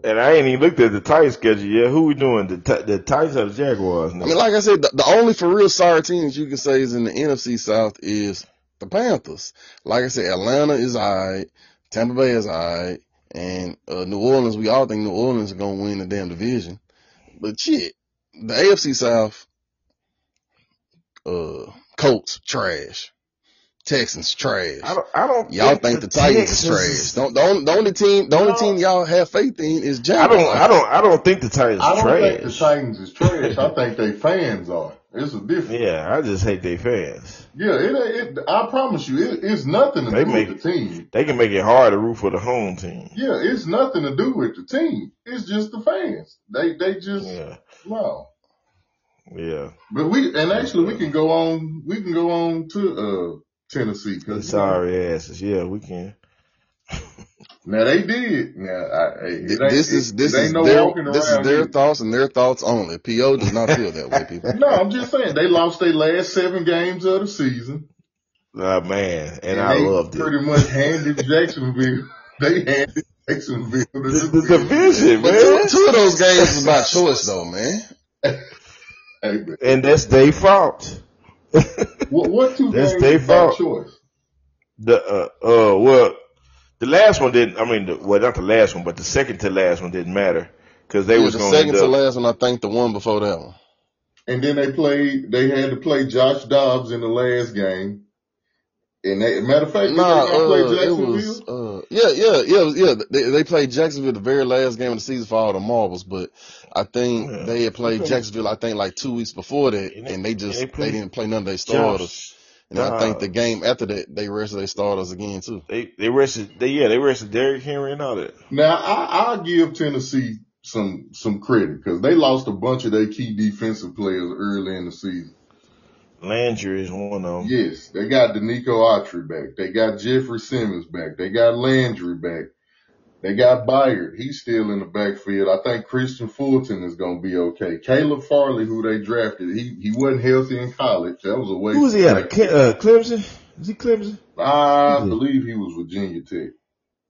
And I ain't even looked at the Titans schedule yet. Who we doing? The Ti- the Titans or the Jaguars? I mean, like I said, the, the only for real sorry teams you can say is in the NFC South is the Panthers. Like I said, Atlanta is alright, Tampa Bay is alright, and uh, New Orleans. We all think New Orleans is gonna win the damn division, but shit, the AFC South, uh, Colts trash, Texans trash. I don't. I don't. Y'all think the Titans is trash? Don't, the, only, the only team, the only No. team y'all have faith in is Jaguars. I don't. I don't. I don't think the Titans I don't think the. Titans is trash. I think they fans are. It's a difference. Yeah, I just hate their fans. Yeah, it, it, I promise you, it, it's nothing to They do make- with the team. They can make it hard to root for the home team. Yeah, it's nothing to do with the team. It's just the fans. They, they just, Yeah. no. Yeah. But we, and actually we can go on, we can go on to, uh, Tennessee. Cause sorry asses. Yeah, we can. *laughs* now they did. Now, I, ain't- This is this is no their this is their here. thoughts and their thoughts only. Po does not feel that way, people. *laughs* No, I'm just saying they lost their last seven games of the season. Oh man, and, I they loved it. pretty much handed Jacksonville. *laughs* They handed Jacksonville The, division, man. two, two of those games was by choice, though, man. Hey, man, And that's their fault. What, what two That's games their fault. choice? The uh uh well, the last one didn't. I mean, the, well, not the last one, but the second to last one didn't matter because they Yeah, was the going second to up. last one, I think the one before that one. And then they played. They had to play Josh Dobbs in the last game. And they, matter of fact, did Nah, they not play uh, it Jacksonville? Was, yeah, yeah, yeah, yeah. They, they played Jacksonville the very last game of the season for all the marbles, but I think Yeah. they had played Okay. Jacksonville, I think like two weeks before that, And they- and they just, and they they, didn't play none of their starters. Josh And I think the game after that, they rested their starters again too. They they rested. They yeah, they rested Derrick Henry and all that. Now I I give Tennessee some some credit because they lost a bunch of their key defensive players early in the season. Landry is one of them. Yes, they got Denico Autry back. They got Jeffrey Simmons back. They got Landry back. They got Byard. He's still in the backfield. I think Kristian Fulton is going to be okay. Caleb Farley, who they drafted, he he wasn't healthy in college. That was a waste. Who was he of at? Uh, Clemson? Is he Clemson? I Who's he? believe he was Virginia Tech.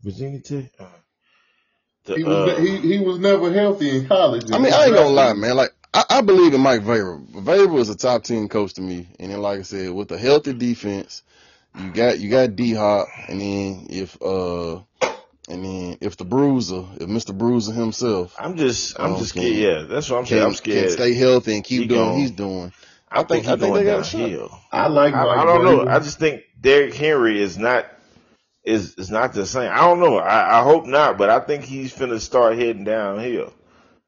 Virginia Tech? Uh, the, He was uh, he he was never healthy in college. I mean, I ain't gonna lie, man. Like, I, I believe in Mike Vrabel. Vrabel is a top ten coach to me, and then, like I said, with a healthy defense, you got you got D Hop, and then if uh, and then if the Bruiser, if Mister Bruiser himself I'm just, I'm Oh, just okay. scared. Yeah, that's what I'm saying. can, I'm can stay healthy and keep He doing what he's doing, I, I think, think- he's I think going they got a shot. downhill. I like I, Mike I don't know. I just think Derrick Henry is not is is not the same. I don't know. I, I hope not, but I think he's finna start heading downhill.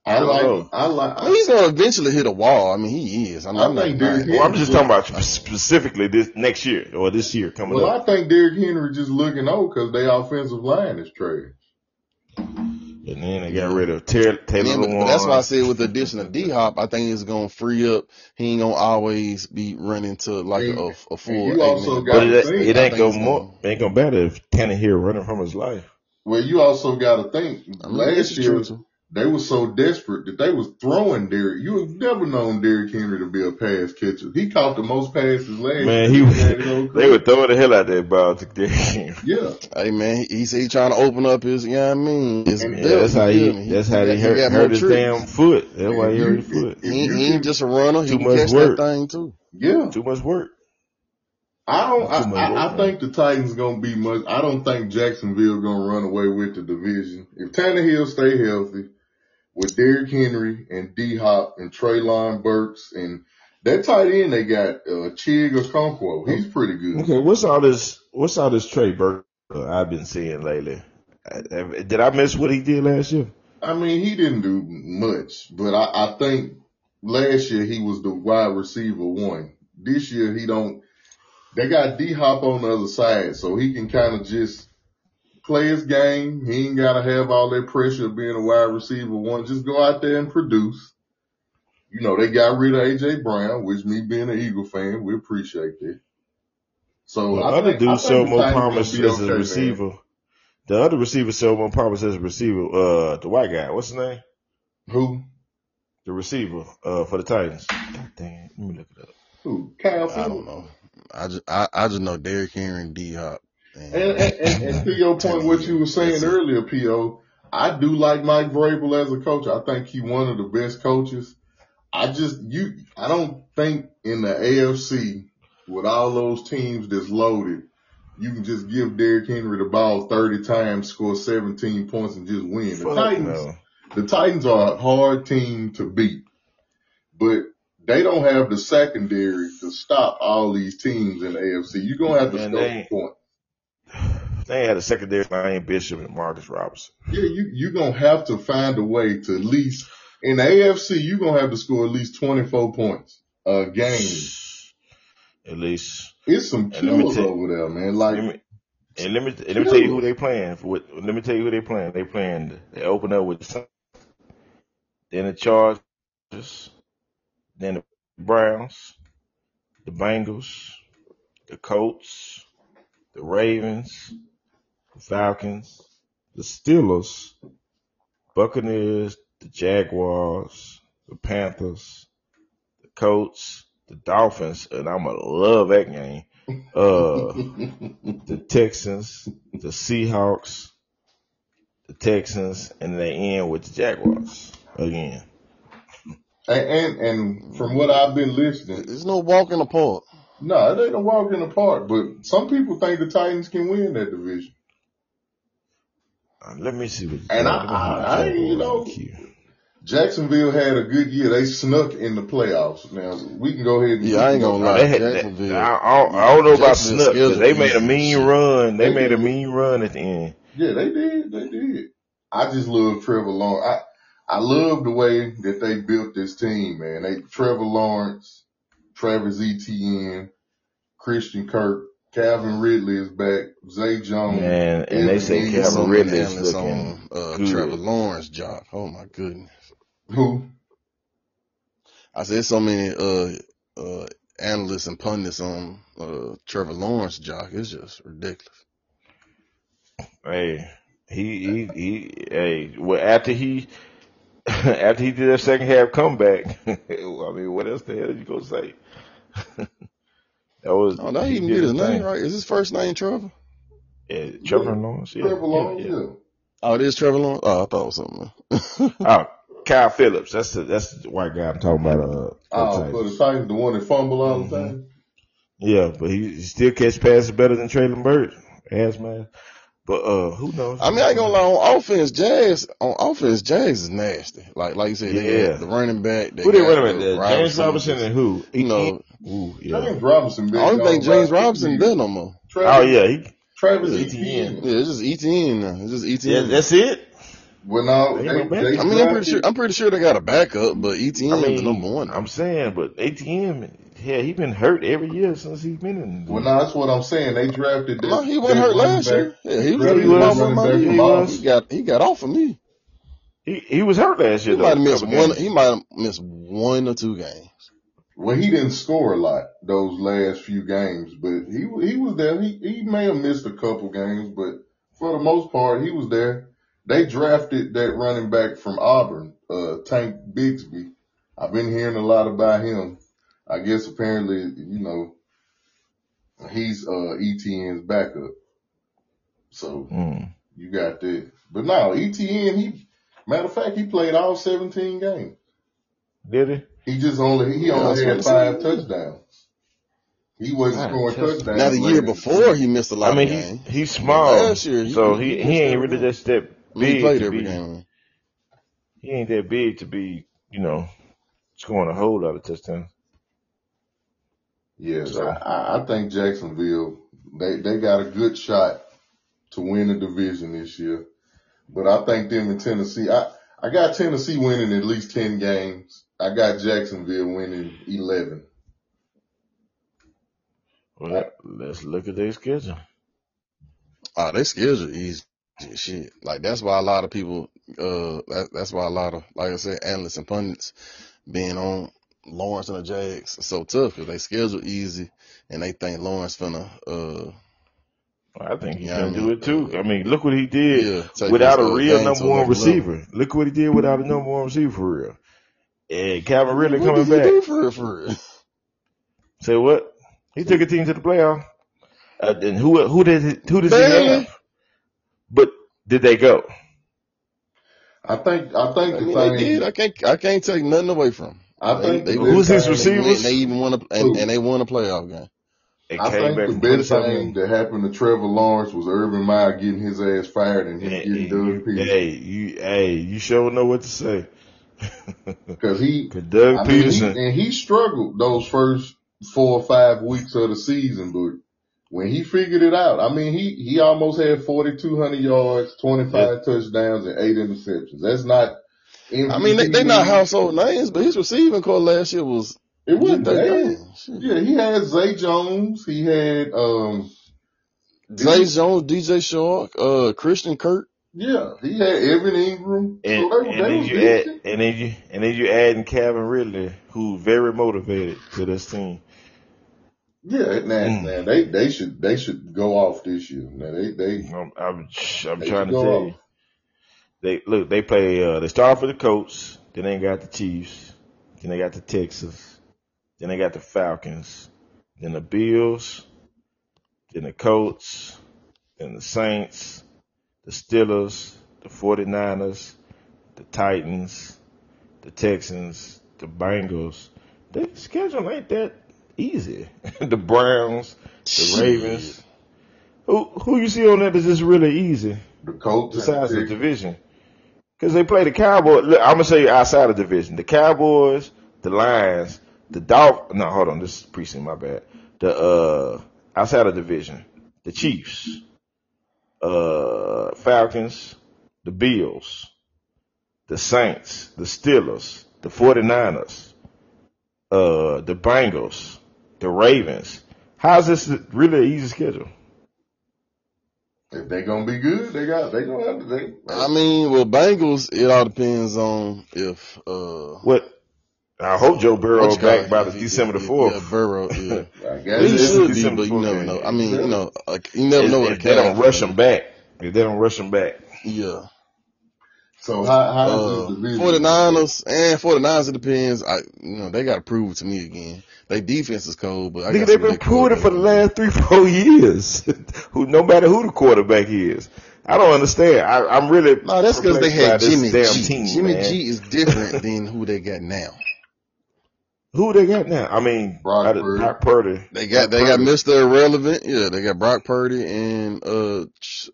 I I don't like know. I like I mean, he's gonna eventually hit a wall. I mean, he is. I mean, I I'm not think denying Derrick that. Well, I'm just talking about specifically this next year or this year coming Well, up. Well, I think Derrick Henry just looking old because their offensive line is trash. And and then they got rid of Taylor, Taylor Yeah, but, but that's why I said with the addition of D Hop, I think it's gonna free up. He ain't gonna always be running to like And, a, a full you also man But got to it, think. it ain't think go more, gonna. it ain't gonna matter if Tannehill running from his life. Well, you also got to think. I mean, Last is true year too. They were so desperate that they was throwing Derrick. You have never known Derrick Henry to be a pass catcher. He caught the most passes last Man, year. he He had his *laughs* own they were throwing the hell out that ball to Derrick Henry. Yeah, Hey man, he, he said he trying to open up his, you know what I mean, his and Yeah, belt. that's how he. He, That's how he he hurt got hurt his damn foot. That's why he hurt his foot. if He, he ain't just a runner. He Too can much catch that work. thing too. yeah. Too much work. I don't. I, I, work, I think the Titans gonna be much. I don't think Jacksonville gonna run away with the division if Tannehill stay healthy with Derrick Henry and D Hop and Treylon Burks and that tight end they got uh, Chig Okonkwo. He's pretty good. Okay, what's all this? What's all this Trey Burke uh, I've been seeing lately? I- did I miss what he did last year? I mean, he didn't do much, but I, I think last year he was the wide receiver one. This year he don't. They got D Hop on the other side, so he can kind of just play his game. He ain't got to have all that pressure of being a wide receiver one. Just go out there and produce. You know, they got rid of AJ Brown, which me being an Eagle fan, we appreciate that. So The I other think dude showed more promise as okay, a man. receiver. The other receiver showed more promise as a receiver. Uh, the white guy, what's his name? Who? The receiver uh for the Titans. God dang it, let me look it up. Who? Kyle I don't know. I just I, I just know Derrick Henry and D Hop And, and and, and, to your *laughs* point, what you were saying earlier, P.O., I do like Mike Vrabel as a coach. I think he's one of the best coaches. I just, you, I don't think in the AFC with all those teams that's loaded, you can just give Derrick Henry the ball 30 times, score 17 points and just win. The Titans, no. the Titans are a hard team to beat, but they don't have the secondary to stop all these teams in the AFC. You're going to have to score points. They had a secondary Lion Bishop and Marcus Robinson. Yeah, you you're gonna have to find a way to at least in the AFC you're gonna have to score at least 24 points a game. At least. It's some And let me killers tell over there, man. Like me and let me and let me tell you who they playing. For what, let me tell you who they playing. They playing. They open up with the then the Chargers, then the Browns, the Bengals, the Colts, the Ravens, Falcons, the Steelers, Buccaneers, the Jaguars, the Panthers, the Colts, the Dolphins, and I'm gonna love that game. Uh, the Texans, the Seahawks, the Texans, and they end with the Jaguars again. and, and and from what I've been listening, There's no walk in the park. no, it ain't a walk in the park. But some people think the Titans can win that division. Let me see what. And I, let me see I, the I you know. Jacksonville had a good year. They snuck in the playoffs. Now we can go ahead and Yeah, I ain't gonna lie. they had, they, Jacksonville, I, I, don't- I don't know about snuck, but they made a mean shit. run. They They made a mean run at the end. Yeah, they did. They did. I just love Trevor Lawrence. I, I love the way that they built this team, man. They Trevor Lawrence, Travis Etienne, Christian Kirk, Calvin Ridley is back, Zay Jones, Man, and they say Engram. There's so Calvin Ridley is analysts looking on uh, Trevor good. Lawrence job. Oh my goodness. Who? I said so many uh uh analysts and pundits on uh Trevor Lawrence job. It's just ridiculous. Hey, he, he, he, hey, well, after he, *laughs* after he did that second half comeback, *laughs* I mean, what else the hell are you gonna say? *laughs* that was, Oh, that he even did get his his name thing. right. Is his first name Trevor? Yeah, Yeah, Trevor Lawrence, yeah, Trevor yeah, Lawrence. yeah. Yeah. Oh, it is Trevor Lawrence. Oh, I thought it was something. else. *laughs* Oh, Kyle Phillips, that's the, that's the white guy I'm talking about, uh, Oh, for the Titans. Titans, the one that fumble all the hmm time. Yeah, but he, he still catch passes better than Treylon Burks, ass man. But, uh, who knows? I mean, I ain't gonna lie. On offense, Jazz on offense, Jazz is nasty. Like like you said, they Yeah. got the running back. They Who did got run him the at? wide James Robinson receivers. and who? You know, Ooh, yeah. James Robinson I don't think James Robinson years. there no more. Oh yeah, he, Travis Yeah, Etienne. Etienne. yeah, it's just ETN now. It's just Yeah, that's it. Well, no, Ain't they they I mean, I'm pretty sure. I'm pretty sure they got a backup, but I ETN the number one. I'm saying, but ATM, yeah, he been hurt every year since he's been in Well, league. no, that's what I'm saying. They drafted No, that he wasn't hurt last back. year. Yeah, he was. He he was that was. off of running back he from He got he got off of me. He he was hurt last He year though. might have missed one. games. He might have missed one or two games. Well, he didn't score a lot those last few games, but he he was there. He he may have missed a couple games, but for the most part, he was there. They drafted that running back from Auburn, uh, Tank Bigsby. I've been hearing a lot about him. I guess apparently, you know, he's uh ETN's backup. So Mm. you got that. But no, ETN, he matter of fact, he played all 17 games. Did he? He just only he Yeah, only had five saying. touchdowns. He wasn't scoring touchdowns. touchdowns. Now the last year before he missed a lot I mean, of he he's small, Last year, he- so he he he ain't really game. just that I mean, he played to every be. game. He ain't that big to be, you know, scoring a whole lot of touchdowns. Yes, So I, I I think Jacksonville they they got a good shot to win the division this year. But I think them in Tennessee, I I got Tennessee winning at least 10 games. I got Jacksonville winning 11. well, let's look at their schedule. Oh, their schedule easy as shit. Like that's why a lot of people, uh, that, that's why a lot of, like I said, analysts and pundits being on Lawrence and the Jags are so tough because they schedule easy and they think Lawrence finna, uh, I think he's yeah, I can do it too. I mean, look what he did yeah, without a uh, real number one another level. receiver. Look what he did without a number one receiver for real. And Calvin Ridley What coming did he back. do for real, for real? Say what? He took a team to the playoff. Uh, and who who did he, who does he have? But did they go? I think I think I the mean, they thing did. I can't, I can't take nothing away from them. I They, think they the Who's his thing they they even won a, and, and they won a playoff game. They I came think back the best 27 thing that happened to Trevor Lawrence was Urban Meyer getting his ass fired and him Hey, getting hey, Doug you, Pederson. hey, you, hey, you sure know what to say. *laughs* Cause he, Cause Doug I mean, he, Pederson, and he struggled those first four or five weeks of the season, but when he figured it out, I mean, he, he almost had 4,200 yards, 25 yeah, touchdowns and eight interceptions. That's not I mean, they, MVP they not household names, but his receiving corps last year was It wasn't their bad. Yeah, he had Zay Jones. He had, um, Zay didn't Jones, DJ Chark, uh, Christian Kirk. Yeah, he had Evan Engram. So and they, and they then you add and then you and then you adding Calvin Ridley, who very motivated to this team. Yeah, now, Mm. now they, they should, they should go off this year. Now they, they, I'm I'm, I'm they trying to tell off. you, they look they play uh, they start for the Colts, then they got the Chiefs, then they got the Texans, then they got the Falcons, then the Bills, then the Colts, then the Saints, the Steelers, the 49ers, the Titans, the Texans, the Bengals. Their schedule ain't that easy. *laughs* the Browns, the Ravens. Who who you see on that is just really easy The Colts the besides the Texans. division? Because they play the Cowboys. Look, I'm gonna say outside of division, the Cowboys, the Lions, the Dolph. No, hold on, this is precinct. My bad. The uh outside of division, the Chiefs, uh Falcons, the Bills, the Saints, the Steelers, the 49ers, uh the Bengals, the Ravens. How's this really an easy schedule? If they gonna be good, they got, they gonna have to, they, I mean, well, Bengals, it all depends on if, uh, What I hope Joe what Burrow you back by the he, December the fourth. yeah, Burrow, *laughs* yeah. I Well, guess he It's, it's should the be, but you never know. I mean, you know, like, you never If, know what if they don't Cowboys rush him back, if they don't rush him back, Yeah. So how, how does Uh, this division? 49ers and 49ers, it depends. I, you know, they got to prove it to me again. They defense is cold, but I they've been proving it for the last three, *laughs* four years. *laughs* who, no matter who the quarterback is, I don't understand. I, I'm really No, that's because they had Jimmy G. team, Jimmy man. G is different than who they got now. *laughs* Who they got now? I mean, Brock out of Purdy. Brock Purdy. They got Brock they got Mr. Irrelevant. Yeah, they got Brock Purdy and uh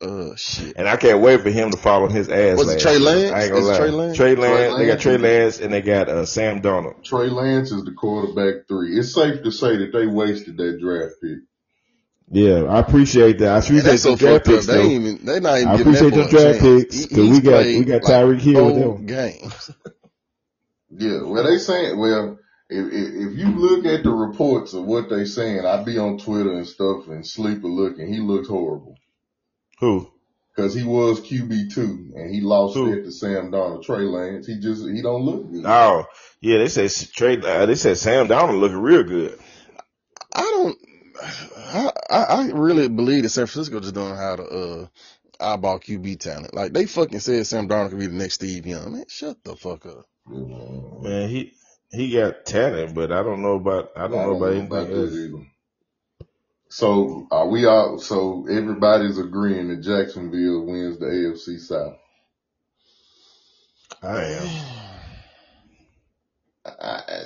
uh shit. And I can't wait for him to follow his ass Was it Trey year. Lance? I ain't gonna Is lie. Trey Lance? Trey Trey Lance, they got Trey is Lance, and they got uh, Sam Darnold. Trey Lance is the quarterback three. It's safe to say that they wasted that draft pick. Yeah, I appreciate that. I appreciate that's so them draft fucked picks They though. ain't even they not even I giving that appreciate boy them a draft chance. picks because we got we played got like Tyreek Hill with four them. games. *laughs* Yeah, well they saying, well, if, if, if you look at the reports of what they saying, I'd be on Twitter and stuff and sleep looking. he looks horrible. Who? Cause he was QB two and he lost Who? it to Sam Darnold, Trey Lance. He just, he don't look good. Oh, yeah, they said trade. Uh, they said Sam Darnold looking real good. I don't. I, I I really believe that San Francisco just don't know how to uh eyeball QB talent. Like they fucking said Sam Darnold could be the next Steve Young. Man, shut the fuck up. Man, Man, he he got talent, but I don't know about I don't know about anything else. either. So are we all? So everybody's agreeing that Jacksonville wins the AFC South. I am. I, I,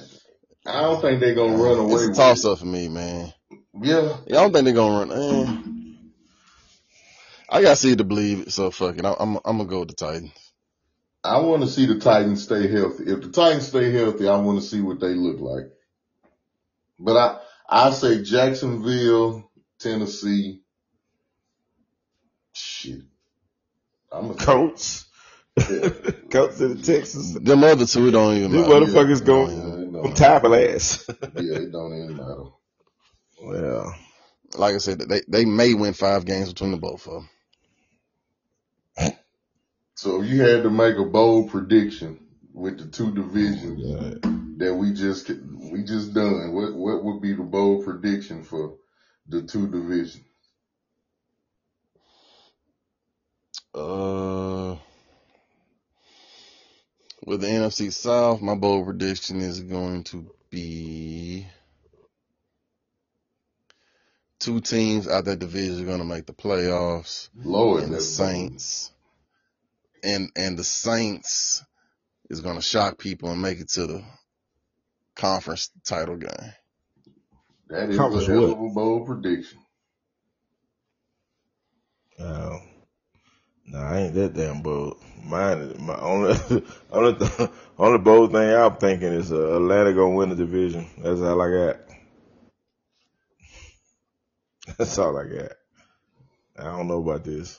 I don't think they're gonna run away. It's a toss up for me, man. Yeah, Yeah, I don't think they're gonna run. Eh. I got to see to believe it, so fuck it. I'm I'm, I'm gonna go with the Titans. I want to see the Titans stay healthy. If the Titans stay healthy, I want to see what they look like. But I, I say Jacksonville, Tennessee. Shit. I'm a Colts. Yeah. *laughs* Colts to the Texans. Them other two don't even These matter. motherfuckers Yeah, go yeah, it don't top of ass. *laughs* Yeah, it don't even matter. well, Like I said, they they may win five games between the both of them. So if you had to make a bold prediction with the two divisions that we just we just done, what what would be the bold prediction for the two divisions? Uh, with the NFC South, my bold prediction is going to be two teams out that division are going to make the playoffs, Lord, and the. Saints, and and the Saints is going to shock people and make it to the conference title game. That is Conference a hell of a bold prediction. uh, nah, I ain't that damn bold. Mine, my only, *laughs* only, th- *laughs* only bold thing I'm thinking is uh, Atlanta gonna win the division. That's all I got. *laughs* That's all I got. I don't know about this.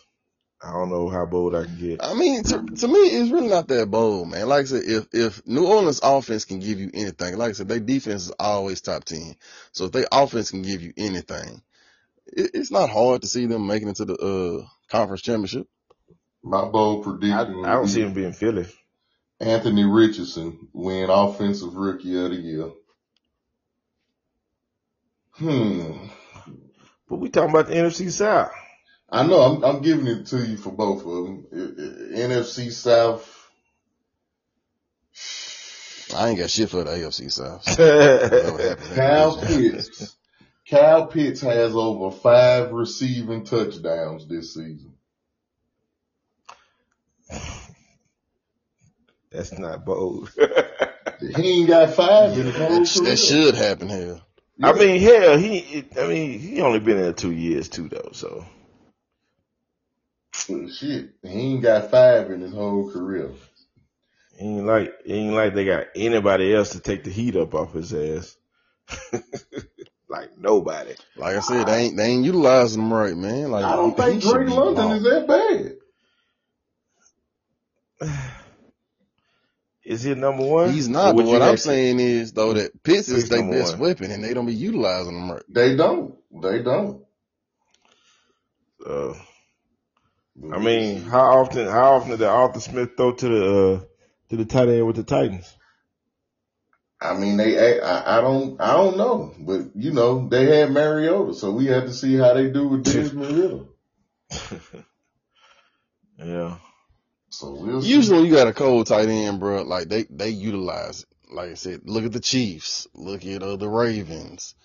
I don't know how bold I can get. I mean, to, to me, it's really not that bold, man. Like I said, if if New Orleans offense can give you anything, like I said, their defense is always top ten. So if their offense can give you anything, it, it's not hard to see them making it to the uh, conference championship. My bold I, prediction would I don't see him being Philly. Anthony Richardson win Offensive Rookie of the Year. Hmm. But we talking about the NFC South. I know I'm, I'm giving it to you for both of them. I- I- NFC South. I ain't got shit for the AFC South. Whatever happens *laughs* Cal division. Pitts. Cal Pitts has over five receiving touchdowns this season. That's not bold. *laughs* He ain't got five in his whole That, that should happen here. I mean, hell, he, I mean, he only been in there two years too, though. So Shit, he ain't got five in his whole career. he ain't like, he ain't like they got anybody else to take the heat up off his ass. *laughs* like nobody. Like I said, they ain't they ain't utilizing them right, man. Like I don't think Drake London balling. is that bad. Is he number one? He's not. But what I'm actually- saying is though that Pitts is their best one. weapon, and they don't be utilizing them right. They don't. They don't. Uh, I mean, how often? How often did Arthur Smith throw to the uh, to the tight end with the Titans? I mean, they. I, I don't. I don't know, but you know, they had Mariota, so we had to see how they do with Desmond Ridder. *laughs* yeah. So we'll see. Usually, when you got a cold tight end, bro, like they they utilize it. Like I said, look at the Chiefs, look at uh, the Ravens,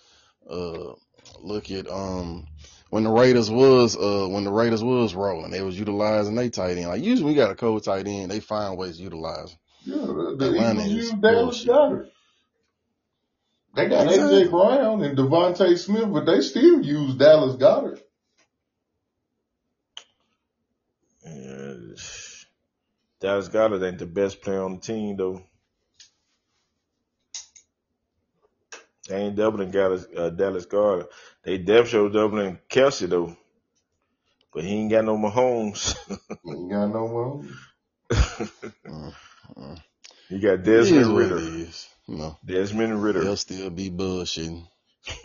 uh, look at um when the Raiders was uh when the Raiders was rolling, they was utilizing they tight end. Like usually, we got a cold tight end, they find ways to utilize. Yeah, the, the Atlanta Eagles is used Dallas. Goedert. They got Exactly. AJ Brown and DeVonta Smith, but they still use Dallas Goedert. Yeah. Dallas Goedert ain't the best player on the team though. They ain't doubling Dallas, uh, Dallas Goedert. They def show doubling Kelce though, but he ain't got no Mahomes. Ain't got no more. *laughs* Mm, mm. he got It is Desmond what it Ridder. is. Know, Desmond Ridder. they'll still be bullshitting. *laughs*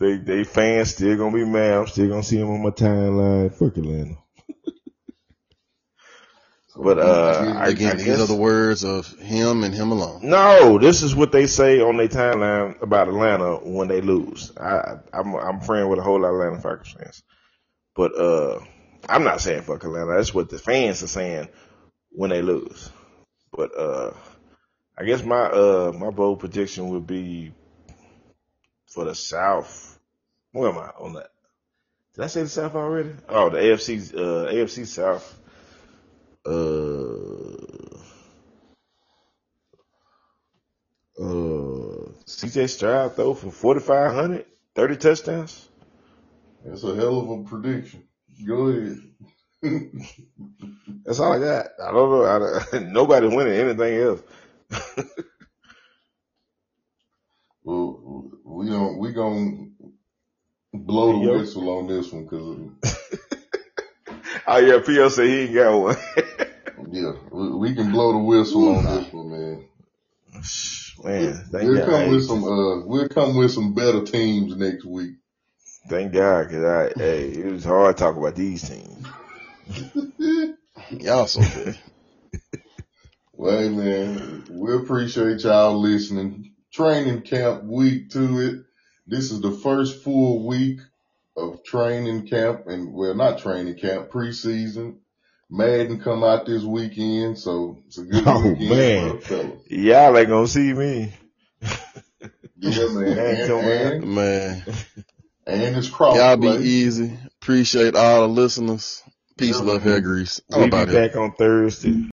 they they fans still gonna be mad. I'm still gonna see him on my timeline. Fuck Atlanta. So, But, uh, I- Again, these are the words of him and him alone. No, this is what they say on their timeline about Atlanta when they lose. I, I'm I'm friend with a whole lot of Atlanta Falcons fans, but uh, I'm not saying fuck Atlanta. That's what the fans are saying when they lose. But uh, I guess my uh my bold prediction would be for the South. Where am I on that? Did I say the South already? Oh, the AFC uh AFC South. Uh. Uh, CJ Stroud throw for 4,500, 30 touchdowns. That's a hell of a prediction. Go ahead. That's all I got. I don't know. I don't, *laughs* nobody's winning anything else. *laughs* well, we don't, we gonna blow the whistle on this one because Oh yeah, P.O. said he ain't got one. *laughs* yeah, we, we can blow the whistle on this one, man. Man, thank We'll God. come with some, uh, we'll come with some better teams next week. Thank God, cause I, hey, it was hard to talk about these teams. *laughs* Y'all so good. *laughs* Well, hey, man, we appreciate y'all listening. Training camp week to it. This is the first full week of training camp and well, not training camp, preseason. Madden come out this weekend, so it's a good *laughs* Oh, weekend man. for fellas. Y'all ain't gonna see me. Yeah, man. *laughs* Man, And, and, Man, and it's cross y'all be easy. Appreciate all the listeners. Peace, Yeah, love, hair grease. We be All it. back on Thursday.